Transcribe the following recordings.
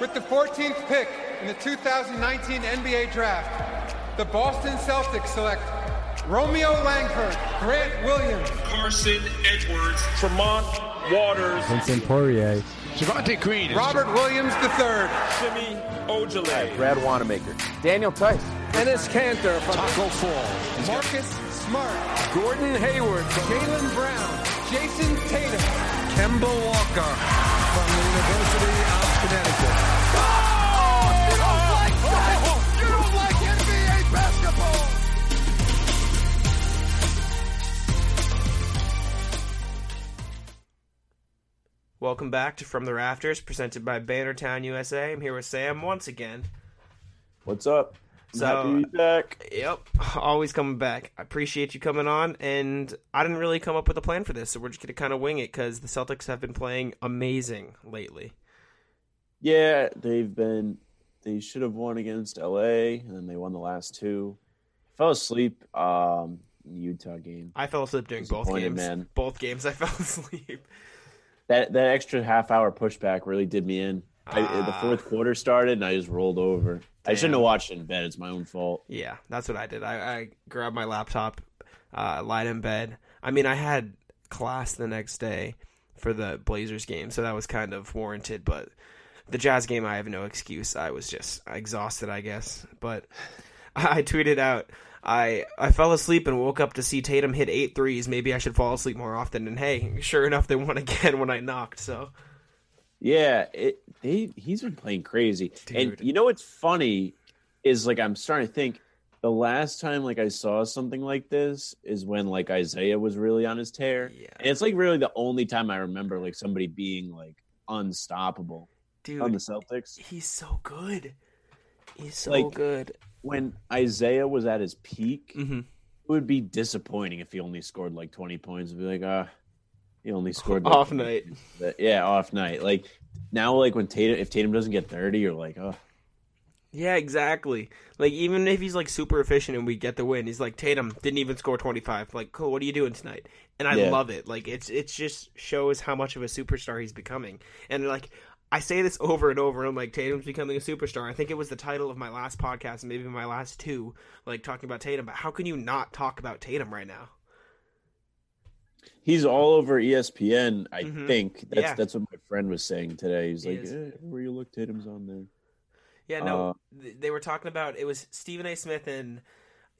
With the 14th pick in the 2019 NBA Draft, the Boston Celtics select Romeo Langford, Grant Williams, Carson Edwards, Tremont Waters, Vincent Poirier, Javonte Green, Robert Williams III, Semi Ojeleye, Brad Wanamaker, Daniel Theis, Enes Kanter from Taco Fall, Marcus Smart, Gordon Hayward, Jaylen Brown, Jayson Tatum, Kemba Walker from the University of Connecticut. You don't like that! You don't like NBA basketball! Welcome back to From the Rafters, presented by Bannertown USA. I'm here with Sam once again. What's up? I'm So- happy to be back. Yep, always coming back. I appreciate you coming on, and I didn't really come up with a plan for this, so we're just gonna kind of wing it because the Celtics have been playing amazing lately. Yeah, they've been. They should have won against LA, and then they won the last two. Fell asleep. Um, in the Utah game. I fell asleep during both games. man. Both games, I fell asleep. That that extra half hour pushback really did me in. I, the Ah. fourth quarter started, and I just rolled over. I shouldn't have watched it in bed. It's my own fault. Yeah, that's what I did. I, I grabbed my laptop, uh, lied in bed. I mean, I had class the next day for the Blazers game, so that was kind of warranted. But the Jazz game, I have no excuse. I was just exhausted, I guess. But I tweeted out, I I fell asleep and woke up to see Tatum hit eight threes. Maybe I should fall asleep more often. And hey, sure enough, they won again when I knocked. So Yeah, it, they he's been playing crazy. And you know what's funny is like I'm starting to think the last time like I saw something like this is when like Isaiah was really on his tear. Yeah. And it's like really the only time I remember like somebody being like unstoppable dude, on the Celtics. he's so good. He's so Like- good. When Isaiah was at his peak, hmm it would be disappointing if he only scored like 20 points. It'd be like, ah, he only scored like, Off night. But, yeah, off night. Like now, like when Tatum, if Tatum doesn't get 30, you're like, oh, Yeah, exactly. Like even if he's like super efficient and we get the win, he's like Tatum didn't even score twenty five. Like, cool, what are you doing tonight? And I Yeah. love it. Like it's it's just shows how much of a superstar he's becoming. And like I say this over and over, and I'm like Tatum's becoming a superstar. I think it was the title of my last podcast, maybe my last two, like talking about Tatum. But how can you not talk about Tatum right now? He's all over ESPN. I Mhm. think that's Yeah. that's what my friend was saying today. He's He like, eh, "Where you look, Tatum's on there." Yeah, no, Uh, they were talking about it was Stephen A. Smith and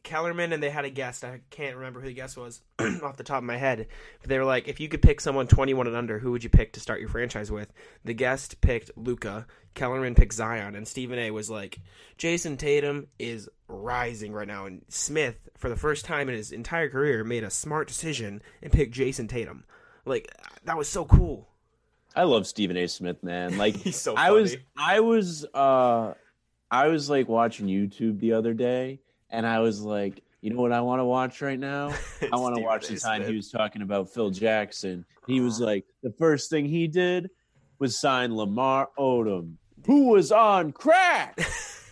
Kellerman, and they had a guest. I can't remember who the guest was off the top of my head. But they were like, if you could pick someone 21 and under, who would you pick to start your franchise with? The guest picked Luka. Kellerman picked Zion, and Stephen A. was like, Jayson Tatum is rising right now, and Smith, for the first time in his entire career, made a smart decision and picked Jayson Tatum. Like that was so cool. I love Stephen A. Smith, man. Like He's so I was. I was, uh, I was like watching YouTube the other day, and I was like, you know what I want to watch right now? I want to watch the time Smith. he was talking about Phil Jackson. He was like, the first thing he did was sign Lamar Odom, who was on crack,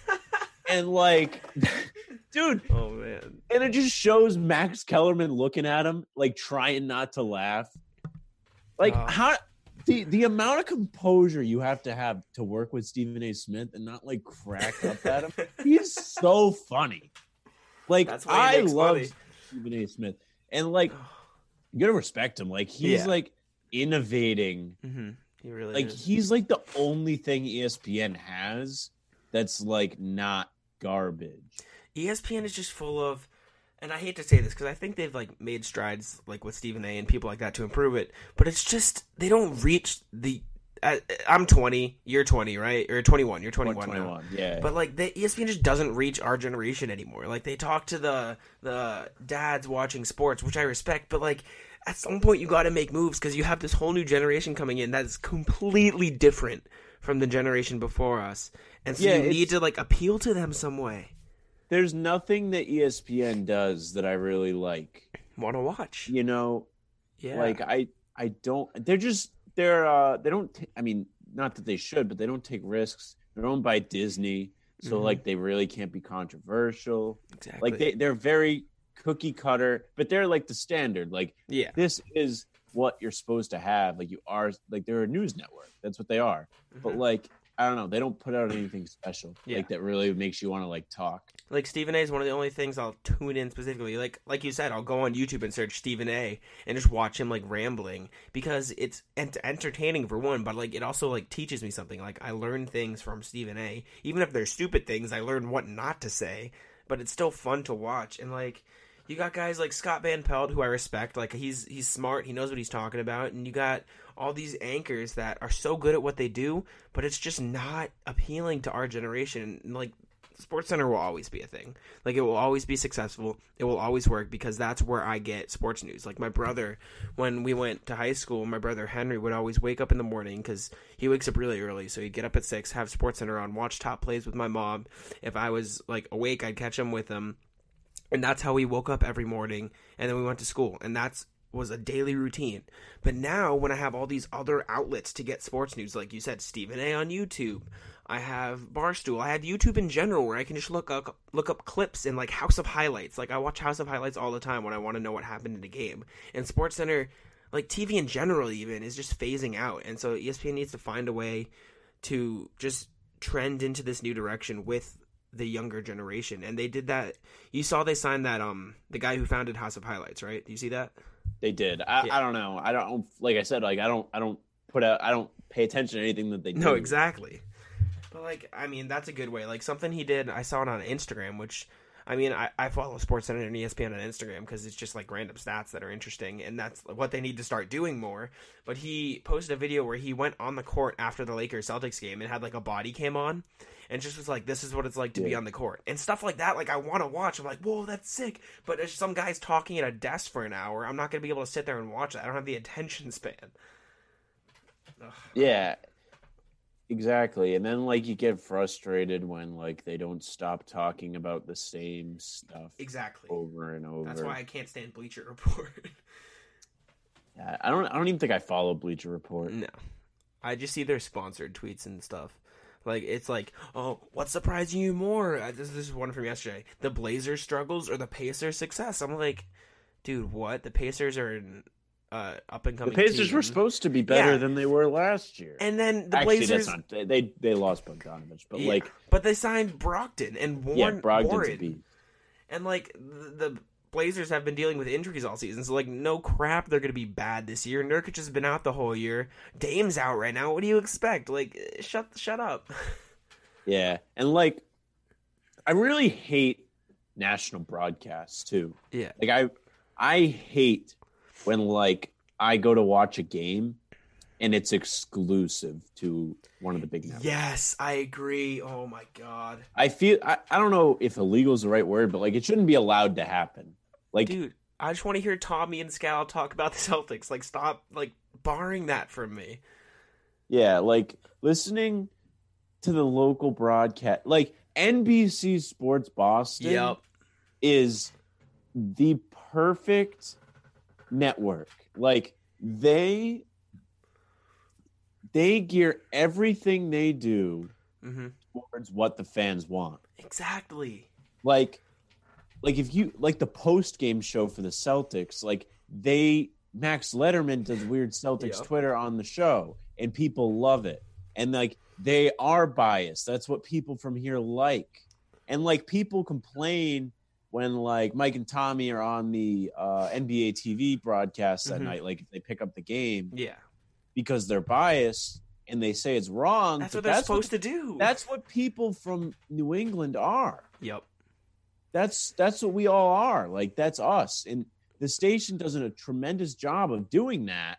and like, dude, Oh man. and it just shows Max Kellerman looking at him, like trying not to laugh. Like Oh. how the the amount of composure you have to have to work with Stephen A. Smith and not like crack up at him. He's so funny. Like I love. Stephen A. Smith, and like you gotta respect him. Like he's Yeah. like innovating. hmm He really Like is. he's like the only thing ESPN has that's like not garbage. ESPN is just full of, and I hate to say this because I think they've like made strides like with Stephen A. and people like that to improve it, but it's just they don't reach the. I, I'm 20, you're 20, right? Or 21, you're 21, now. 21, yeah. But like the ESPN just doesn't reach our generation anymore. Like they talk to the the dads watching sports, which I respect, but like at some point you got to make moves because you have this whole new generation coming in that's completely different from the generation before us, and so Yeah, you need to like appeal to them some way. there's nothing that ESPN does that I really like. Want to watch? You know, Yeah. like I I don't. They're just they're uh they don't. ta- I mean, not that they should, but they don't take risks. They're owned by Disney, so Mhm. like they really can't be controversial. exactly. Like they they're very cookie cutter, but they're like the standard. Like yeah. this is what you're supposed to have. Like you are like they're a news network. That's what they are. But Mhm. like I don't know. They don't put out anything special Yeah. like that really makes you want to like talk. Like Stephen A is one of the only things I'll tune in specifically. Like like you said, I'll go on YouTube and search Stephen A and just watch him like rambling because it's ent- entertaining for one, but like it also like teaches me something. Like I learn things from Stephen A. Even if they're stupid things, I learn what not to say. But it's still fun to watch and like you got guys like Scott Van Pelt who I respect. Like he's he's smart, he knows what he's talking about, and you got all these anchors that are so good at what they do, but it's just not appealing to our generation. Like Sports Center will always be a thing. Like it will always be successful. It will always work because that's where I get sports news. Like my brother, when we went to high school, my brother Henry would always wake up in the morning because he wakes up really early. So he'd get up at six, have Sports Center on, watch top plays with my mom. If I was like awake, I'd catch him with him, and that's how we woke up every morning. And then we went to school, and that's was a daily routine. But now when I have all these other outlets to get sports news, like you said, Stephen A on YouTube, I have Barstool, I have YouTube in general where I can just look up look up clips in like House of Highlights. Like I watch House of Highlights all the time when I want to know what happened in the game. And Sports Center, like TV in general even, is just phasing out. And so ESPN needs to find a way to just trend into this new direction with the younger generation. And they did that. You saw they signed that um the guy who founded House of Highlights, right? Do you see that? They did. I, Yeah. I don't know. I don't like I said. Like I don't. I don't put out. I don't pay attention to anything that they do. No, exactly. But like, I mean, that's a good way. Like something he did, I saw it on Instagram, which. I mean, I, I follow sports center and ESPN on Instagram because it's just like random stats that are interesting, and that's what they need to start doing more. But he posted a video where he went on the court after the Lakers Celtics game and had like a body cam on, and just was like, "This is what it's like to be on the court," and stuff like that. Like I want to watch. I'm like, "Whoa, that's sick!" But there's some guys talking at a desk for an hour. I'm not gonna be able to sit there and watch it. I don't have the attention span. Yeah. Exactly. And then like you get frustrated when like they don't stop talking about the same stuff Exactly. over and over. That's why I can't stand Bleacher Report. Yeah, I don't I don't even think I follow Bleacher Report. no, I just see their sponsored tweets and stuff. Like it's like, oh, what's surprising you more? Uh, This, this is one from yesterday. The Blazers struggles or the Pacers success? I'm like, dude, what? The Pacers are an uh, up and coming. The. Pacers team. were supposed to be better Yeah. than they were last year. and then the Actually, Blazers. that's not they, they they lost Bogdanovich, but Yeah, like but they signed Brogdon and Warren. yeah, Brogdon's a Warren. And like the, the Blazers have been dealing with injuries all season, so like no crap, they're gonna be bad this year. Nurkic has been out the whole year. Dame's out right now. What do you expect? Like, eh, shut shut up. Yeah, and like I really hate national broadcasts too. yeah, Like I I hate when like I go to watch a game and it's exclusive to one of the big networks. yes, I agree. Oh my god, I feel I, I don't know if illegal is the right word, but like it shouldn't be allowed to happen. Like dude, I just want to hear Tommy and Scal talk about the Celtics. Like, stop like barring that from me. yeah, like listening to the local broadcast like NBC Sports Boston Yep. is the perfect network. Like they they gear everything they do hmm towards what the fans want. Exactly. Like like if you like the post game show for the Celtics, like they Max Letterman does weird Celtics Yep. Twitter on the show and people love it. And like they are biased. That's what people from here like. And like people complain when like Mike and Tommy are on the uh, NBA TV broadcast that Mhm. night, like if they pick up the game Yeah, because they're biased and they say it's wrong. that's what they're supposed to do. That's what people from New England are yep. That's that's what we all are. Like that's us. And the station does a tremendous job of doing that.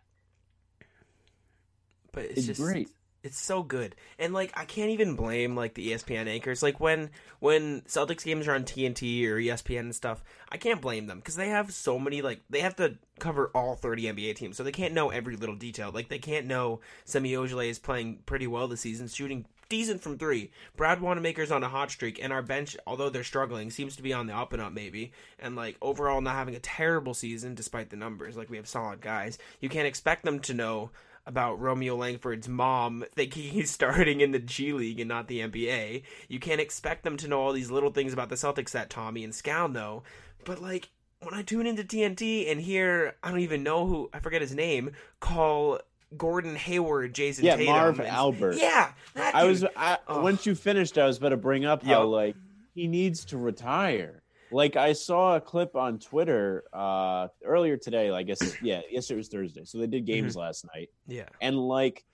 But it's, it's just great. It's so good, and like I can't even blame like the ESPN anchors. Like when when Celtics games are on TNT or ESPN and stuff, I can't blame them because they have so many like they have to cover all thirty NBA teams, so they can't know every little detail. Like they can't know Semi Ojeleye is playing pretty well this season, shooting decent from three. Brad Wanamaker's on a hot streak, and our bench, although they're struggling, seems to be on the up and up maybe. And like overall, not having a terrible season despite the numbers. Like we have solid guys. You can't expect them to know about Romeo Langford's mom thinking he's starting in the G League and not the NBA. You can't expect them to know all these little things about the Celtics that Tommy and Scal know. But like when I tune into TNT and hear I don't even know who I forget his name call Gordon Hayward, Jayson Yeah, Tatum. Marv and- Albert. Yeah, I dude. was I, once you finished, I was about to bring up how like he needs to retire. Like I saw a clip on Twitter uh earlier today. I guess yeah, yes, it was Thursday. So they did games Mm-hmm. last night, Yeah. and like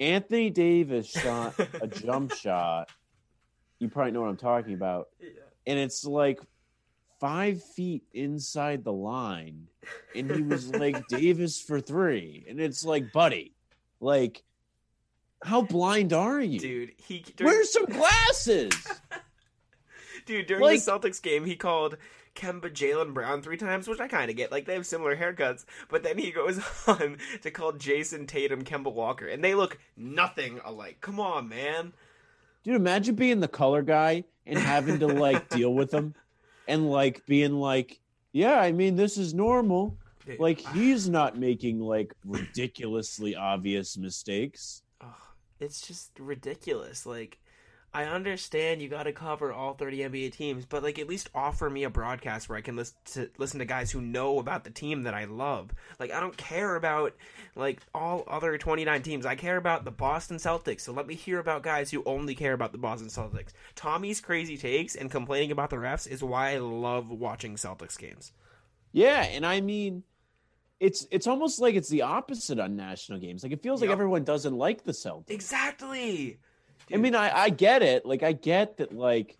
Anthony Davis shot a jump shot. You probably know what I'm talking about, and it's like five feet inside the line, and he was like Davis for three, and it's like, buddy, like. How blind are you? Dude, he during, Wear some glasses. dude during like- the Celtics game, he called Kemba Jaylen Brown three times, which I kind of get. Like they have similar haircuts, but then he goes on to call Jayson Tatum Kemba Walker, and they look nothing alike. Come on, man. Dude, imagine being the color guy and having to like deal with them and like being like, yeah, I mean, this is normal. Like he's not making like ridiculously obvious mistakes. ugh, it's just ridiculous. Like, I understand you got to cover all 30 NBA teams, but like at least offer me a broadcast where I can listen to listen to guys who know about the team that I love. Like, I don't care about like all other 29 teams. I care about the Boston Celtics. So let me hear about guys who only care about the Boston Celtics. Tommy's crazy takes and complaining about the refs is why I love watching Celtics games. Yeah, and I mean, it's it's almost like it's the opposite on national games. Like it feels like everyone doesn't like the Celtics. Exactly. I mean, I, I get it. Like, I get that, like,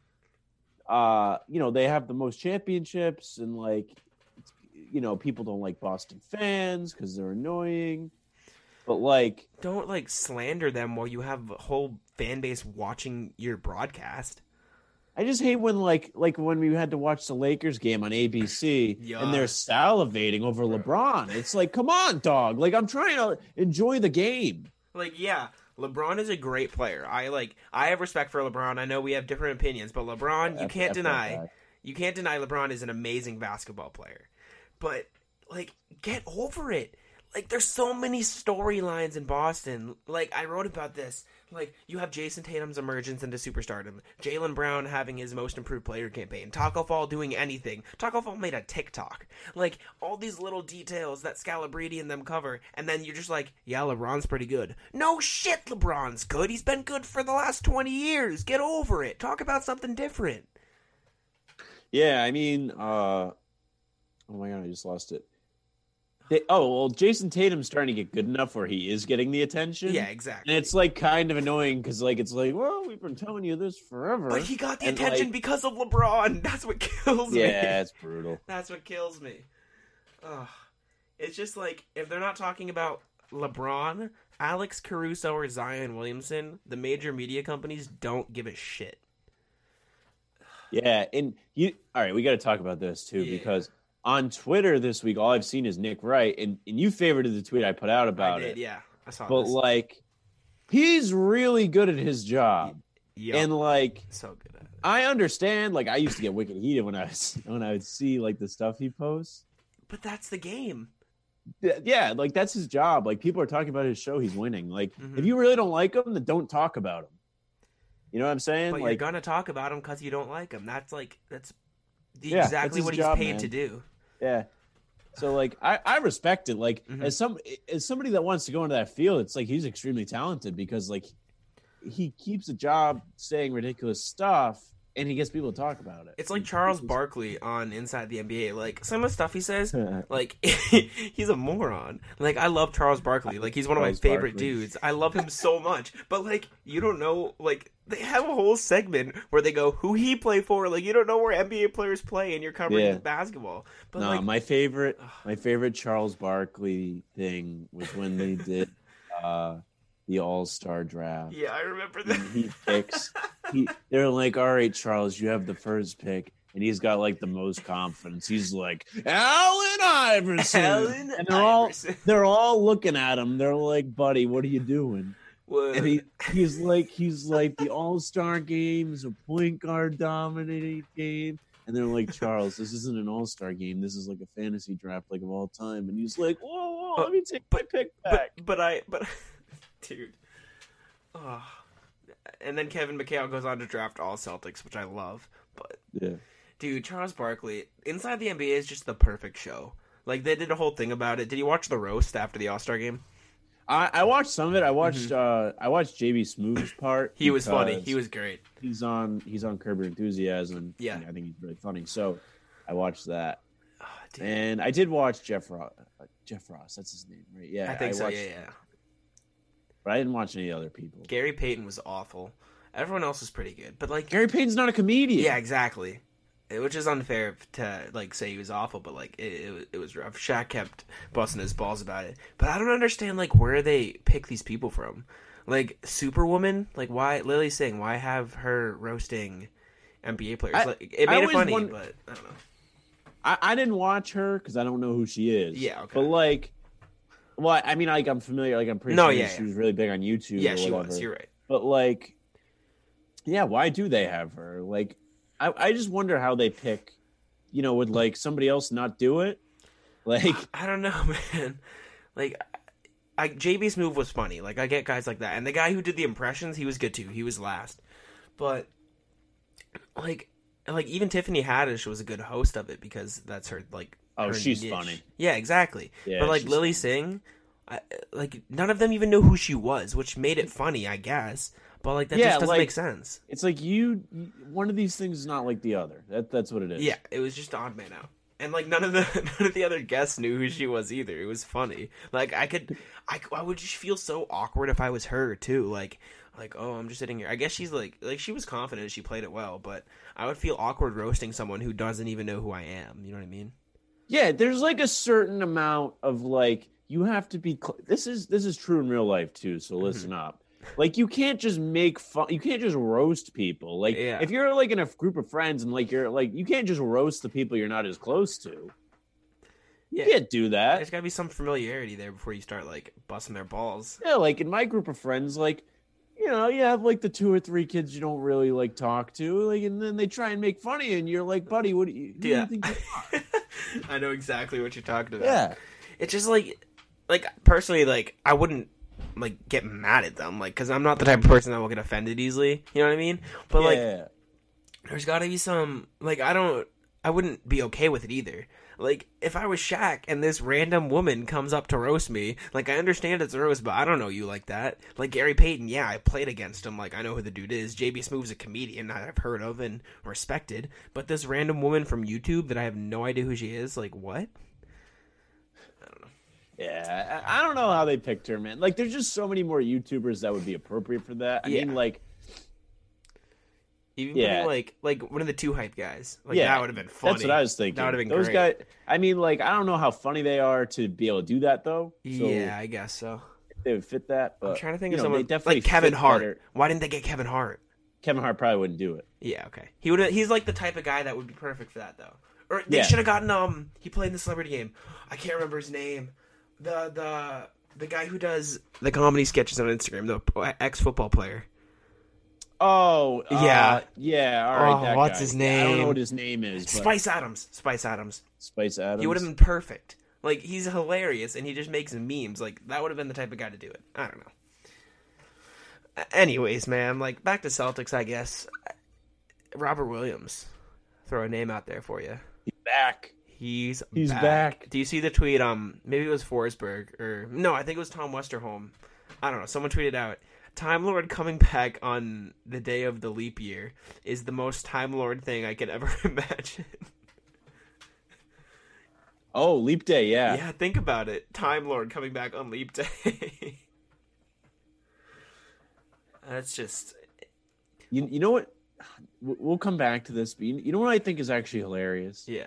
uh, you know, they have the most championships, and like, you know, people don't like Boston fans because they're annoying. But like, Don't like slander them while you have a whole fan base watching your broadcast. I just hate when like like when we had to watch the Lakers game on ABC and they're salivating over LeBron. It's like, come on, dog. Like, I'm trying to enjoy the game. Like, yeah, LeBron is a great player. I like I have respect for LeBron. I know we have different opinions, but LeBron, you can't deny guy. you can't deny LeBron is an amazing basketball player. But like get over it. Like there's so many storylines in Boston. Like I wrote about this. Like you have Jayson Tatum's emergence into superstardom, Jaylen Brown having his most improved player campaign, Taco Fall doing anything. Taco Fall made a TikTok. Like all these little details that Scalabrine and them cover, and then you're just like, yeah, LeBron's pretty good. No shit, LeBron's good. He's been good for the last twenty years. Get over it. Talk about something different. Yeah, I mean, uh, oh my god, I just lost it. They, oh well, Jayson Tatum's starting to get good enough where he is getting the attention. Yeah, exactly. and it's like kind of annoying because like it's like, well, we've been telling you this forever. But he got the And, attention like- because of LeBron. That's what kills me. yeah, it's brutal. That's what kills me. Ugh. It's just like if they're not talking about LeBron, Alex Caruso, or Zion Williamson, the major media companies don't give a shit. Yeah, and you all right, we got to talk about this too Yeah. because on Twitter this week all I've seen is Nick Wright and and you favorited the tweet I put out about I did, it. yeah. I saw But this. like he's really good at his job. Yup. And like so good at it. I understand like I used to get wicked heated when I was when I would see like the stuff he posts. But that's the game. Yeah, Yeah, like that's his job. Like people are talking about his show, he's winning. Like Mhm. if you really don't like him, then don't talk about him. You know what I'm saying? But you're gonna talk about him because you don't like him. That's like that's Yeah, exactly what job, he's paid man. to do. Yeah. So like I, I respect it. Like Mhm. as some as somebody that wants to go into that field, it's like he's extremely talented because like he keeps a job saying ridiculous stuff and he gets people to talk about it. It's like Charles Barkley on Inside the NBA. Like some of the stuff he says, like he's a moron. Like I love Charles Barkley. Like he's one of my Charles favorite Barkley. dudes. I love him so much. But like you don't know like they have a whole segment where they go who he play for. Like you don't know where NBA players play and you're covering Yeah. basketball. But no, like my favorite my favorite Charles Barkley thing was when they did uh the All Star draft. yeah, I remember And that. he picks he they're like, All right, Charles, you have the first pick. And he's got like the most confidence. He's like, Allen Iverson. Allen and they're all Iverson. they're all looking at him. They're like, buddy, what are you doing? What? And he he's like he's like the all star game is a point guard dominating game. And they're like, Charles, this isn't an all star game. This is like a fantasy draft like of all time. And he's like, Whoa, whoa, But- let me take my pick back. but but I but dude. Oh. And then Kevin McHale goes on to draft all Celtics, which I love. But yeah. dude, Charles Barkley, Inside the NBA is just the perfect show. Like they did a whole thing about it. Did you watch the roast after the All Star game? I, I watched some of it. I watched uh I watched JB Smoove's part. Mm-hmm. He was funny. He was great. he's on he's on Curb Your Enthusiasm. Yeah. and I think he's really funny. So I watched that, Oh, and I did watch Jeff Ross. Uh, Jeff Ross, that's his name, right? Yeah, I think so. watched, Yeah, yeah. But I didn't watch any other people. Gary Payton was awful. Everyone else was pretty good, but like, Gary Payton's not a comedian. yeah, exactly. Which is unfair to like say he was awful, but like it, it, was- it was rough. Shaq kept busting his balls about it, but I don't understand like where they pick these people from. Like Superwoman, like why Lilly Singh? Why have her roasting NBA players? I- like, it made it funny, wonder- but I don't know. I, I didn't watch her because I don't know who she is. Yeah, okay. But like, well, I mean, like I'm familiar. Like I'm pretty No, sure yeah, she yeah. was really big on YouTube. Yeah, or she was. You're right. But like, yeah, why do they have her? Like, I I just wonder how they pick. You know, would like somebody else not do it? Like, I don't know, man. Like, I JB Smoove was funny. Like, I get guys like that, and the guy who did the impressions, he was good too. He was last, but like, like even Tiffany Haddish was a good host of it because that's her like. Oh, she's niche. funny. Yeah, exactly. Yeah, but like Lilly Singh, I, like none of them even know who she was, which made it funny, I guess. But like that Yeah, just doesn't like- make sense. it's like you. One of these things is not like the other. That that's what it is. Yeah, it was just odd man out. And like none of the none of the other guests knew who she was either. It was funny. Like I could, I, I would just feel so awkward if I was her too. Like, like oh, I'm just sitting here. I guess she's like, like she was confident. She played it well, but I would feel awkward roasting someone who doesn't even know who I am. You know what I mean? Yeah, there's like a certain amount of like you have to be. Cl- this is this is true in real life too. So Mm-hmm. listen up. Like you can't just make fun. You can't just roast people. Like Yeah. if you're like in a group of friends and like you're like you can't just roast the people you're not as close to. You Yeah. can't do that. There's got to be some familiarity there before you start like busting their balls. Yeah, like in my group of friends, like you know, you have like the two or three kids you don't really like talk to, like, and then they try and make fun of you, and you're like, buddy, what do you, who do Yeah. you think you are? I know exactly what you're talking about. yeah. it's just like like personally like i wouldn't like get mad at them like because i'm not the type of person that will get offended easily you know what i mean but like there's gotta be some like i don't i wouldn't be okay with it either like if i was Shaq and this random woman comes up to roast me like i understand it's a roast but i don't know you like that like gary payton yeah i played against him like i know who the dude is jb smoove's a comedian that i've heard of and respected but this random woman from youtube that i have no idea who she is like what Yeah, I I don't know how they picked her, man. Like, there's just so many more YouTubers that would be appropriate for that. I Yeah. mean, like, Even Yeah. like like one of the two hype guys. Like yeah, that would have been funny. That's what I was thinking. That would have been Those great. guys. I mean, like, I don't know how funny they are to be able to do that, though. So yeah, I guess so. they would fit that. But I'm trying to think of know, someone definitely like Kevin Hart. better. Why didn't they get Kevin Hart? Kevin Hart probably wouldn't do it. Yeah, okay. He would. He's like the type of guy that would be perfect for that, though. Or they Yeah. should have gotten um. He played in the celebrity game. I can't remember his name. The the the guy who does the comedy sketches on Instagram. The ex football player. Oh, uh, Yeah. yeah. All right, Oh, that what's guy. his name? I don't know what his name is. But Spice Adams. Spice Adams. Spice Adams. He would have been perfect. Like he's hilarious, and he just makes memes. Like that would have been the type of guy to do it. I don't know. Anyways, man, like back to Celtics, I guess. Robert Williams, throw a name out there for you. He's back. He's He's back. Do you see the tweet? Um, maybe it was Forsberg or no, I think it was Tom Westerholm. I don't know. Someone tweeted out. Time Lord coming back on the day of the leap year is the most Time Lord thing I could ever imagine. Oh, Leap Day. Yeah. Yeah, think about it. Time Lord coming back on Leap Day. That's just You, you know what? We'll come back to this, but you, know what I think is actually hilarious. yeah.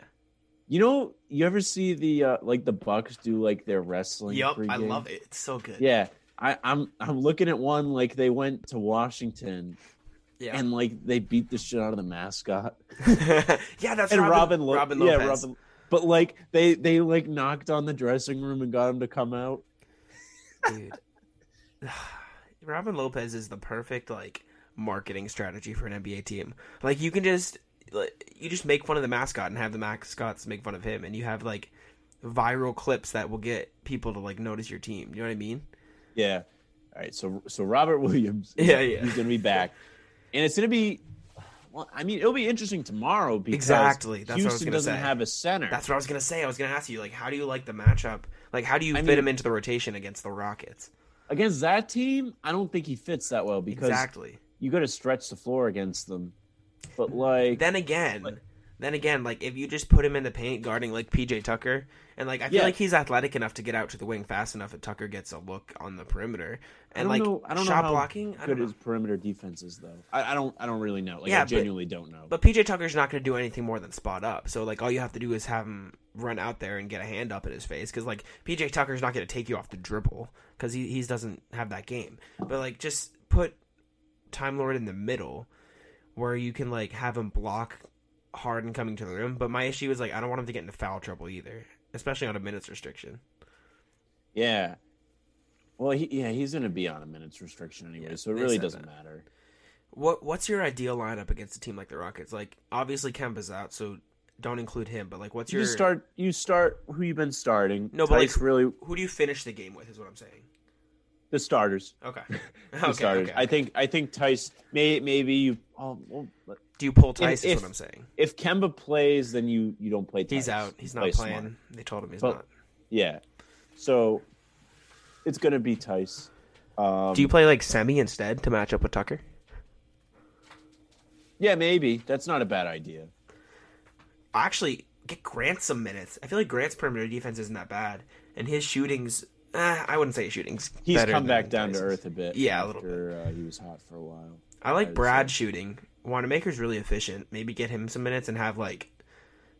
You know, you ever see the uh, like the Bucks do like their wrestling? Yup, I love it. It's so good. Yeah, I, I'm I'm looking at one like they went to Washington yeah. and like they beat the shit out of the mascot yeah, that's and Robin, Robin, Lo- Robin yeah Lopez. Robin, but like they they like knocked on the dressing room and got him to come out. Dude. Robin Lopez is the perfect like marketing strategy for an NBA team. Like you can just like, you just make fun of the mascot and have the mascots make fun of him, and you have like viral clips that will get people to like notice your team. You know what I mean? Yeah. All right. So so Robert Williams. Yeah, yeah. He's gonna be back, and it's gonna be. Well, I mean, it'll be interesting tomorrow because Exactly, that's what I was Houston doesn't say. have a center. That's what I was gonna say. I was gonna ask you like, how do you like the matchup? Like, how do you I fit mean- him into the rotation against the Rockets? against that team, I don't think he fits that well because exactly. you got to stretch the floor against them. But like, Then again, then again, like if you just put him in the paint guarding like PJ Tucker, and like I feel Yeah. like he's athletic enough to get out to the wing fast enough that Tucker gets a look on the perimeter. I And don't like know. I don't know shot how blocking, I good don't know. his perimeter defense is though. I, I don't. I don't really know. Like Yeah, I but- genuinely don't know. But PJ Tucker's not going to do anything more than spot up. So like all you have to do is have him run out there and get a hand up in his face because like PJ Tucker's not going to take you off the dribble because he he doesn't have that game. But like just put Time Lord in the middle where you can like have him block Harden coming to the rim. But my issue is like I don't want him to get into foul trouble either, especially on a minutes restriction. yeah. Well, he, yeah, he's going to be on a minutes restriction anyway, Yeah, so it really doesn't that. matter. What what's your ideal lineup against a team like the Rockets? Like obviously Kemba's out, so don't include him. But like, what's You your start. You start. Who you've been starting? No, but, like, really Who do you finish the game with? Is what I'm saying. the starters. Okay. The okay, starters. okay, I think. I think Theis. May, maybe you. Oh, well, Do you pull Theis? if- is what I'm saying. if Kemba plays, then you you don't play. Theis. He's out. He's You not play playing. smart. They told him he's But- not. Yeah. So it's gonna be Theis. Um, Do you play like Semi instead to match up with Tucker? yeah, maybe that's not a bad idea. Actually, get Grant some minutes. I feel like Grant's perimeter defense isn't that bad, and his shootings. Eh, I wouldn't say his shootings. He's come back down to earth a bit. Yeah, a little after, Uh, he was hot for a while. I like Brad say. shooting. Wanamaker's really efficient. Maybe get him some minutes and have like.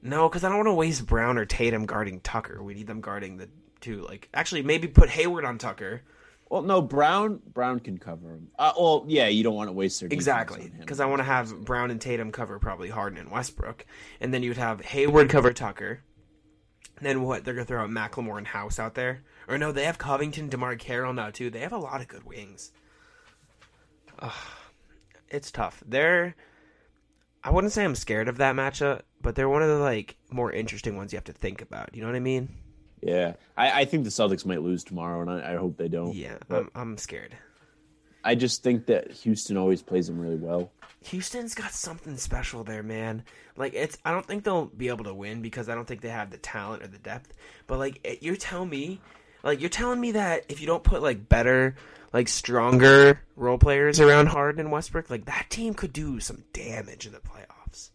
No, because I don't want to waste Brown or Tatum guarding Tucker. We need them guarding the two. Like, actually, maybe put Hayward on Tucker. Well, no, Brown Brown can cover him. Uh, well, yeah, you don't want to waste their Exactly, because I want to have Brown and Tatum cover probably Harden and Westbrook, and then you would have Hayward cover Tucker. And then what? They're gonna throw out McLemore and House out there, or no? They have Covington, DeMarre Carroll now too. They have a lot of good wings. Ugh, it's tough. They're. I wouldn't say I'm scared of that matchup, but they're one of the like more interesting ones you have to think about. You know what I mean? Yeah, I, I think the Celtics might lose tomorrow, and I, I hope they don't. Yeah, I'm, I'm scared. I just think that Houston always plays them really well. Houston's got something special there, man. Like it's I don't think they'll be able to win because I don't think they have the talent or the depth. But like it- you tell me like you're telling me that if you don't put like better, like stronger role players around Harden and Westbrook, like that team could do some damage in the playoffs.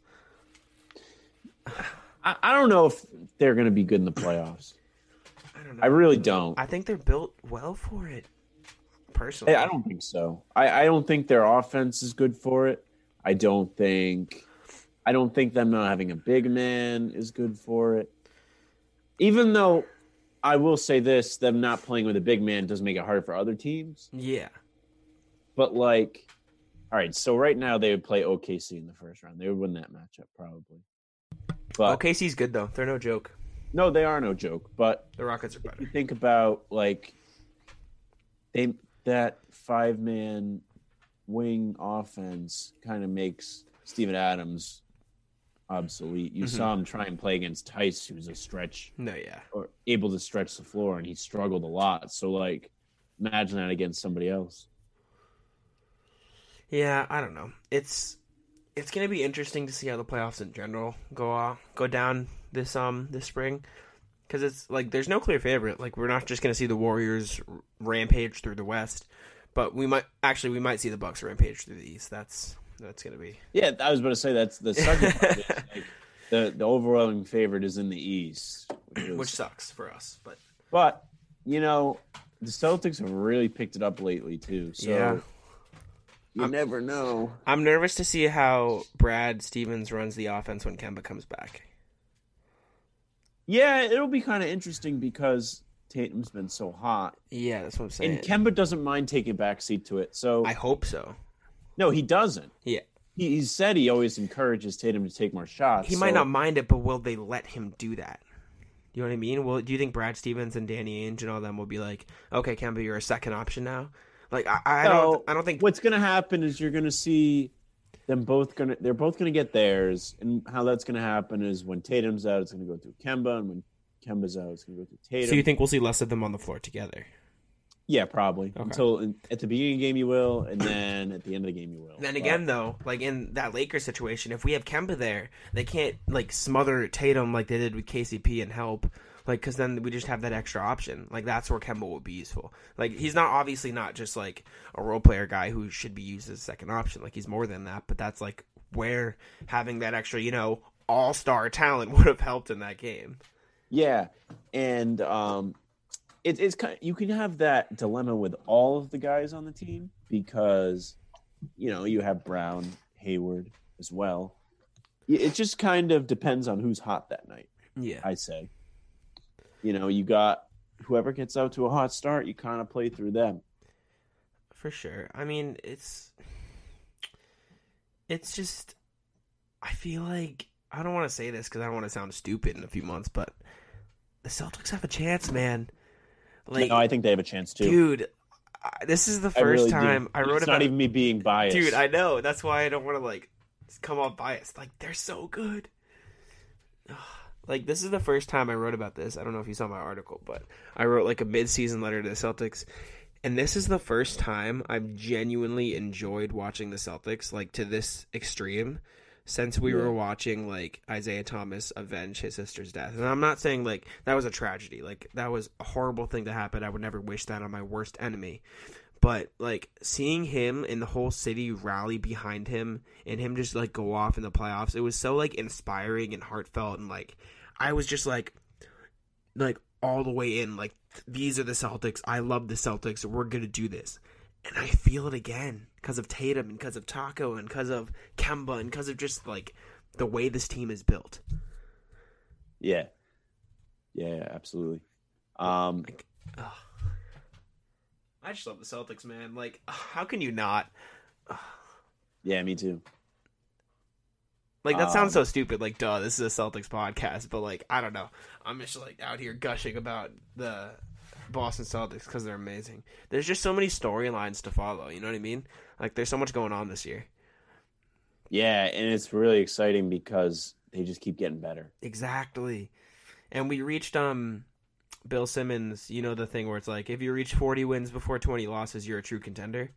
I, I don't know if they're going to be good in the playoffs. I don't know. I really don't. I think they're built well for it. Personally. I, I don't think so. I, I don't think their offense is good for it. I don't think I don't think them not having a big man is good for it. Even though I will say this, them not playing with a big man does make it hard for other teams. Yeah. But like, all right, so right now they would play OKC in the first round. They would win that matchup probably. But OKC's good though. They're no joke. no, they are no joke. But The Rockets are you better. think about like they that five man wing offense kind of makes Steven Adams obsolete. You saw him try and play against Theis, who's a stretch No, yeah. or able to stretch the floor, and he struggled a lot. So like, imagine that against somebody else. Yeah, I don't know. It's it's gonna be interesting to see how the playoffs in general go uh, go down this um this spring because it's like there's no clear favorite. Like we're not just gonna see the Warriors r- rampage through the West, but we might actually we might see the Bucks rampage through the East. That's that's gonna be Yeah, I was about to say that's the second part. is, like, the the overwhelming favorite is in the East, which, is, which sucks for us, but but you know the Celtics have really picked it up lately too. So Yeah. you never know. I'm nervous to see how Brad Stevens runs the offense when Kemba comes back. Yeah, it'll be kind of interesting because Tatum's been so hot, Yeah, that's what I'm saying. and Kemba doesn't mind taking a backseat to it. So I hope so. No, he doesn't. Yeah. He, he said he always encourages Tatum to take more shots. He might so- not mind it, but will they let him do that? You know what I mean? Well, do you think Brad Stevens and Danny Ainge and all them will be like, okay, Kemba, you're a second option now? Like, I, I don't, I don't think. what's going to happen is you're going to see them both going to they're both going to get theirs, and how that's going to happen is when Tatum's out, it's going to go through Kemba, and when Kemba's out, it's going to go through Tatum. So you think we'll see less of them on the floor together? Yeah, probably until in, at the beginning of the game you will, and then at the end of the game you will. Then But- again, though, like in that Lakers situation, if we have Kemba there, they can't like smother Tatum like they did with KCP and help. Like, because then we just have that extra option. Like, that's where Kemba would be useful. Like, he's not obviously not just like a role player guy who should be used as a second option. Like, he's more than that. But that's like where having that extra, you know, all star talent would have helped in that game. Yeah, and um, it, it's kind. of, you can have that dilemma with all of the guys on the team because you know you have Brown, Hayward as well. It just kind of depends on who's hot that night. Yeah. I say. You know, you got whoever gets out to a hot start, you kind of play through them. For sure. I mean, it's it's just I feel like I don't want to say this because I don't want to sound stupid in a few months, but the Celtics have a chance, man. Like, no, I think they have a chance too. dude, this is the I first really do. time I wrote it's about. not even me being biased. dude, I know that's why I don't want to like come off biased. Like they're so good. Like this is the first time I wrote about this. I don't know if you saw my article, but I wrote like a mid-season letter to the Celtics, and this is the first time I've genuinely enjoyed watching the Celtics like to this extreme since we were watching like Isaiah Thomas avenge his sister's death. And I'm not saying like that was a tragedy. Like that was a horrible thing to happen. I would never wish that on my worst enemy. But like seeing him and the whole city rally behind him and him just like go off in the playoffs, it was so like inspiring and heartfelt and like I was just like like all the way in like these are the Celtics. I love the Celtics. We're going to do this. And I feel it again because of Tatum and because of Taco and because of Kemba and because of just like the way this team is built. Yeah. Yeah, absolutely. Um, I just love the Celtics, man. Like, how can you not? yeah, me too. Like that sounds Um, so stupid. Like, duh, this is a Celtics podcast, but like, I don't know. I'm just like out here gushing about the Boston Celtics because they're amazing. There's just so many storylines to follow. You know what I mean? Like, there's so much going on this year. Yeah, and it's really exciting because they just keep getting better. Exactly. And we reached um Bill Simmons, you know the thing where it's like if you reach 40 wins before 20 losses, you're a true contender.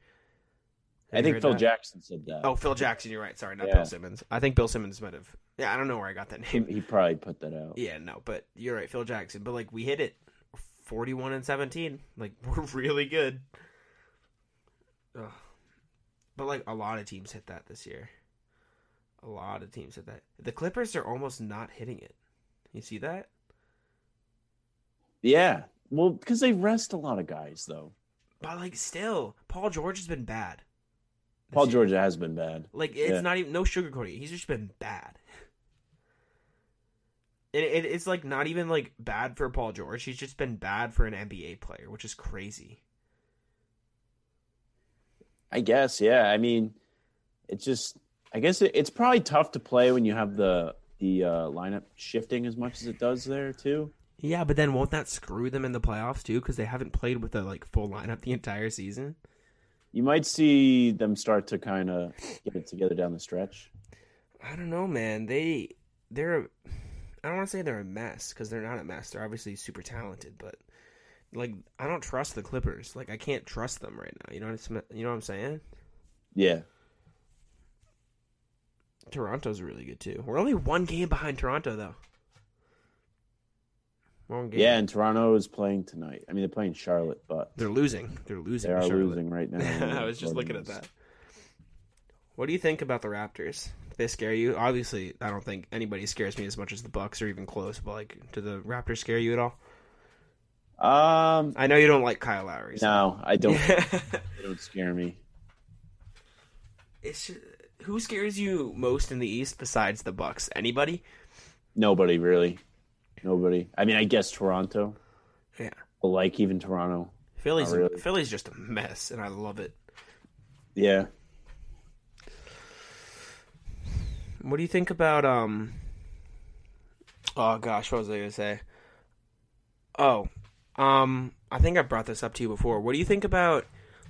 Have I think Phil that? Jackson said that. Oh, Phil Jackson, you're right. Sorry, not Yeah. Bill Simmons. I think Bill Simmons might have. Yeah, I don't know where I got that he, name. he probably put that out. Yeah, no, but you're right, Phil Jackson. But like we hit it, 41 and 17. Like we're really good. Ugh. But like a lot of teams hit that this year. A lot of teams hit that. The Clippers are almost not hitting it. You see that? Yeah, well, because they rest a lot of guys though. But like still, Paul George has been bad. Paul year. George has been bad. Like it's Yeah. not even no sugarcoating. He's just been bad. It, it, it's like not even like bad for Paul George. He's just been bad for an NBA player, which is crazy. I guess, yeah. I mean, it's just, I guess it, it's probably tough to play when you have the the uh, lineup shifting as much as it does there too. Yeah, but then won't that screw them in the playoffs too? Because they haven't played with a like full lineup the entire season. You might see them start to kind of get it together down the stretch. I don't know, man. They they're I don't want to say they're a mess because they're not a mess. They're obviously super talented, but like I don't trust the Clippers. Like I can't trust them right now. You know what I'm, you know what I'm saying? Yeah, Toronto's really good too. We're only one game behind Toronto though. One game. yeah. And Toronto is playing tonight. I mean, they're playing Charlotte, but they're losing. They're losing. they are Charlotte. losing right now. I was just looking at that. What do you think about the Raptors? They scare you? Obviously, I don't think anybody scares me as much as the Bucks or even close. But like, do the Raptors scare you at all? Um, I know you don't like Kyle Lowry. so- no, I don't. they don't scare me. it's who scares you most in the East besides the Bucks? Anybody? Nobody really. Nobody. I mean, I guess Toronto. Yeah. But like even Toronto. Philly's really. Philly's just a mess, and I love it. Yeah. What do you think about um? Oh gosh, what was I gonna say? Oh, um, I think I brought this up to you before. What do you think about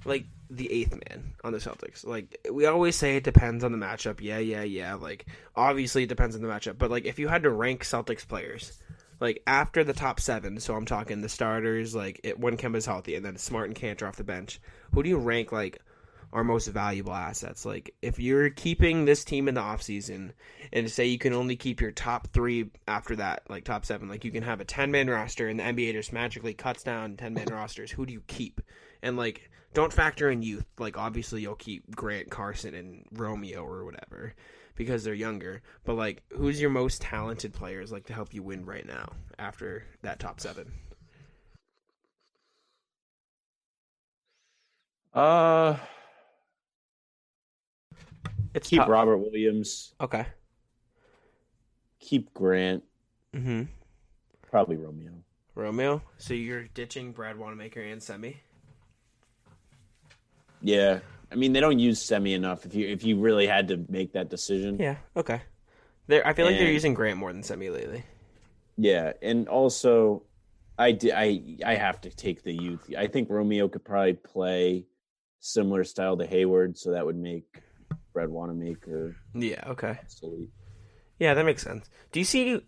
like the eighth man on the Celtics? Like we always say, it depends on the matchup. Yeah, yeah, yeah. Like obviously it depends on the matchup, but like if you had to rank Celtics players, like after the top seven, so I'm talking the starters, like it, when Kemba's healthy, and then Smart and Kanter off the bench. Who do you rank like our most valuable assets. Like if you're keeping this team in the offseason and say you can only keep your top three after that, like top seven, like you can have a ten man roster and the NBA just magically cuts down ten man rosters. Who do you keep? And like don't factor in youth. Like obviously you'll keep Grant Carson and Romeo or whatever because they're younger. But like who's your most talented players like to help you win right now after that top seven? Uh, It's keep tough. Robert Williams. Okay. Keep Grant. Mm-hmm. Probably Romeo. Romeo. So you're ditching Brad Wanamaker and Semi. Yeah, I mean they don't use semi enough. If you if you really had to make that decision, Yeah. Okay. They're, I feel like they're using Grant more than Semi lately. Yeah, and also, I di- I I have to take the youth. I think Romeo could probably play similar style to Hayward, so that would make Brad Wanamaker Yeah. Okay. obsolete. Yeah, that makes sense. Do you see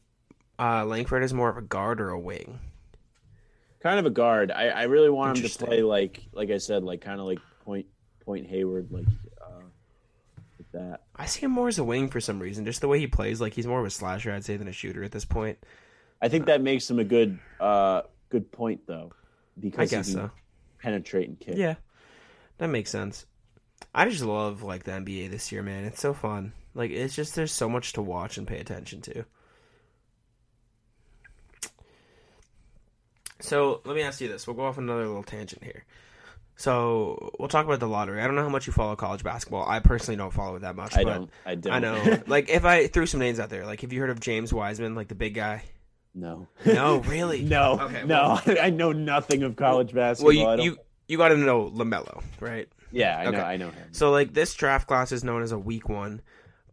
uh, Langford as more of a guard or a wing? Kind of a guard. I, I really want him to play like like I said, like kind of like point point Hayward, like uh, like that. I see him more as a wing for some reason. Just the way he plays, like he's more of a slasher, I'd say, than a shooter at this point. I think that makes him a good uh good point though, because I guess he can so. penetrate and kick. Yeah, that makes sense. I just love like the NBA this year, man. It's so fun. Like it's just there's so much to watch and pay attention to. So let me ask you this. We'll go off another little tangent here. So we'll talk about the lottery. I don't know how much you follow college basketball. I personally don't follow it that much. I but don't. I don't. I know. like if I threw some names out there, like have you heard of James Wiseman, like the big guy? no. No, really? no. Okay, no. I know nothing of college basketball. Well, you you, you got to know Lamelo, right? Yeah, I know. I know him. So like this draft class is known as a weak one,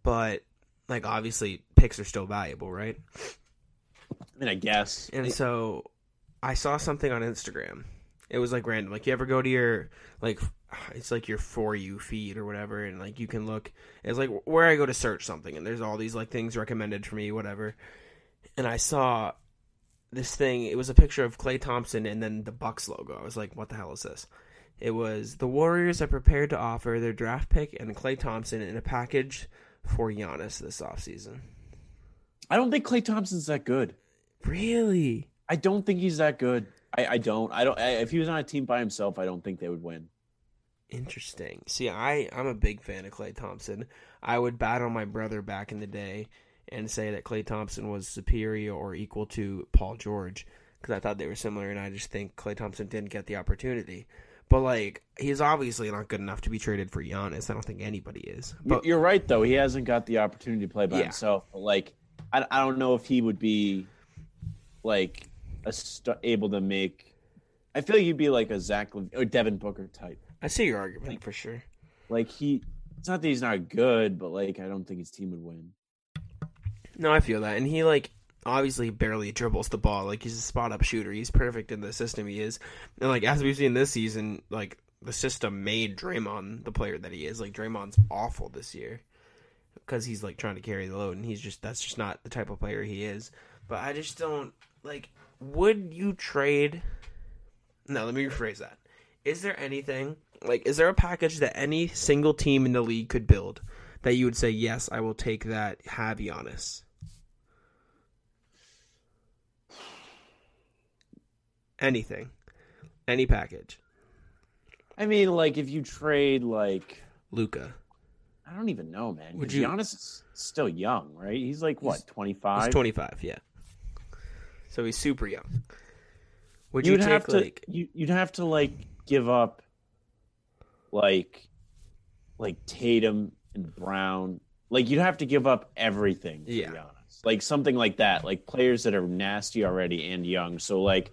but like obviously picks are still valuable, right? I mean, I guess. And so I saw something on Instagram. It was like random. Like you ever go to your like it's like your for you feed or whatever and like you can look it's like where I go to search something and there's all these like things recommended for me whatever. And I saw this thing. It was a picture of Klay Thompson and then the Bucks logo. I was like, what the hell is this? It was the Warriors are prepared to offer their draft pick and Klay Thompson in a package for Giannis this offseason. I don't think Klay Thompson's that good. Really? I don't think he's that good. I, I don't. I don't. I, if he was on a team by himself, I don't think they would win. Interesting. See, I I'm a big fan of Klay Thompson. I would battle my brother back in the day and say that Klay Thompson was superior or equal to Paul George because I thought they were similar, and I just think Klay Thompson didn't get the opportunity. But like, he's obviously not good enough to be traded for Giannis. I don't think anybody is. But you're right, though. He hasn't got the opportunity to play by Yeah. himself. But like, I, I don't know if he would be like a st- able to make. I feel like he'd be like a Zach Lev- or Devin Booker type. I see your argument for sure. Like he, it's not that he's not good, but like I don't think his team would win. No, I feel that, and he like obviously barely dribbles the ball. Like he's a spot up shooter. He's perfect in the system he is, and like as we've seen this season, like the system made Draymond the player that he is. Like Draymond's awful this year because he's like trying to carry the load, and he's just that's just not the type of player he is. But I just don't like. Would you trade? No, let me rephrase that. Is there anything like? Is there a package that any single team in the league could build that you would say yes, I will take that? Have Giannis. Anything, any package. I mean, like if you trade like Luka. I don't even know, man. Would you- Giannis is still young, right? He's like what twenty He's five. twenty five. Yeah. So he's super young. Would you You'd take have to like? you, you'd have to like give up like like Tatum and Brown. Like you'd have to give up everything. To Yeah. be honest, like something like that. Like players that are nasty already and young. So like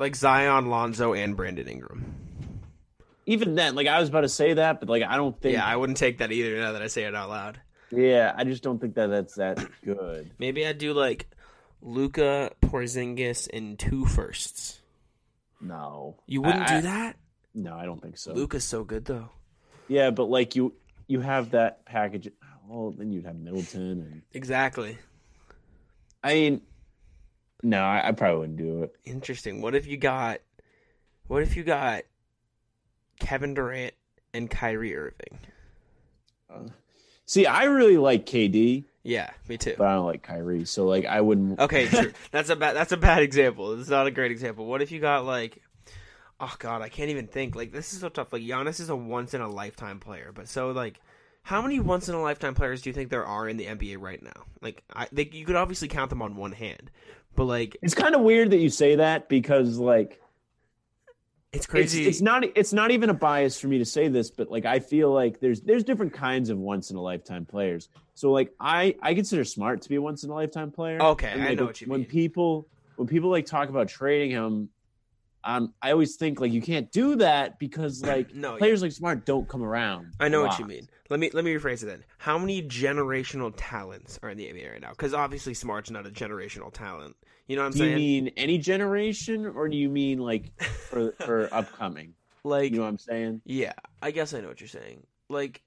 like Zion, Lonzo, and Brandon Ingram. even then, like I was about to say that, but like I don't think. Yeah, I wouldn't take that either. Now that I say it out loud, yeah, I just don't think that that's that good. maybe I'd do like Luka, Porzingis, and two firsts. No, You wouldn't I- do that. No, I don't think so. Luka's so good though. Yeah, but like you, you have that package. Well, then you'd have Middleton, and Exactly. I mean, no, I, I probably wouldn't do it. Interesting. What if you got? What if you got Kevin Durant and Kyrie Irving. See, I really like KD, Yeah, me too. but I don't like Kyrie. So like, I wouldn't. Okay, true. That's a bad. That's a bad example. It's not a great example. What if you got like, oh god, I can't even think. Like this is so tough. Like Giannis is a once in a lifetime player, but so like, how many once in a lifetime players do you think there are in the NBA right now? Like, I they, you could obviously count them on one hand, but like, It's kind of weird that you say that because like it's it's, crazy. it's not it's not even a bias for me to say this, but like I feel like there's there's different kinds of once in a lifetime players. So like I I consider Smart to be a once in a lifetime player. Okay, And, I like, know when- what you when mean. people when people like talk about trading him, um, I always think like you can't do that because like No, players like Smart don't come around. I know what you mean. Let me let me rephrase it then. How many generational talents are in the NBA right now? Because obviously Smart's not a generational talent. You know what I'm Do saying? Do you mean any generation, or do you mean like for for upcoming? like, You know what I'm saying? yeah, I guess I know what you're saying. Like,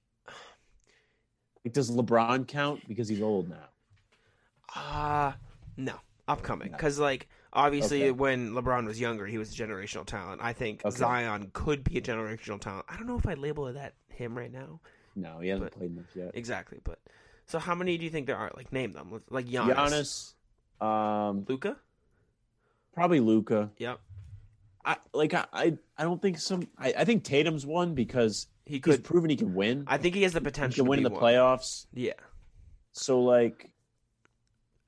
Like, does LeBron count because he's old now? Ah, no, upcoming. Because like obviously Okay. when LeBron was younger, he was a generational talent. I think Okay. Zion could be a generational talent. I don't know if I'd label that him right now. No, he hasn't But- played enough yet. Exactly, but so how many do you think there are? Like name them. Like Giannis, Giannis, um, Luka. probably Luka. Yep, I like I, I I don't think some. I, I think Tatum's one because he he's could. proven he can win. I think he has the He potential can to win in the one. playoffs. Yeah, So like,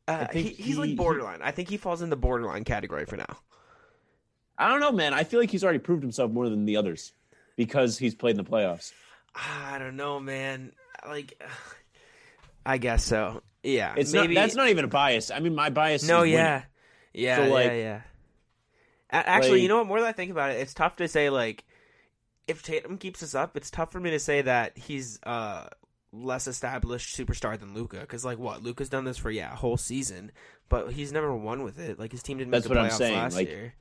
uh, he, he's like he- borderline. I think he falls in the borderline category for now. I don't know, man. I feel like he's already proved himself more than the others because he's played in the playoffs. I don't know, man. Like, I guess so. Yeah, It's maybe not. That's not even a bias. I mean, my bias. No, yeah, yeah, So, yeah, like- yeah. A- Actually, you know what? More than I think about it, it's tough to say. Like, if Tatum keeps us up, it's tough for me to say that he's uh less established superstar than Luka. Because, like, what Luka's done this for yeah a whole season, but he's never won with it. Like, his team didn't make the what I'm playoffs saying, last like- year.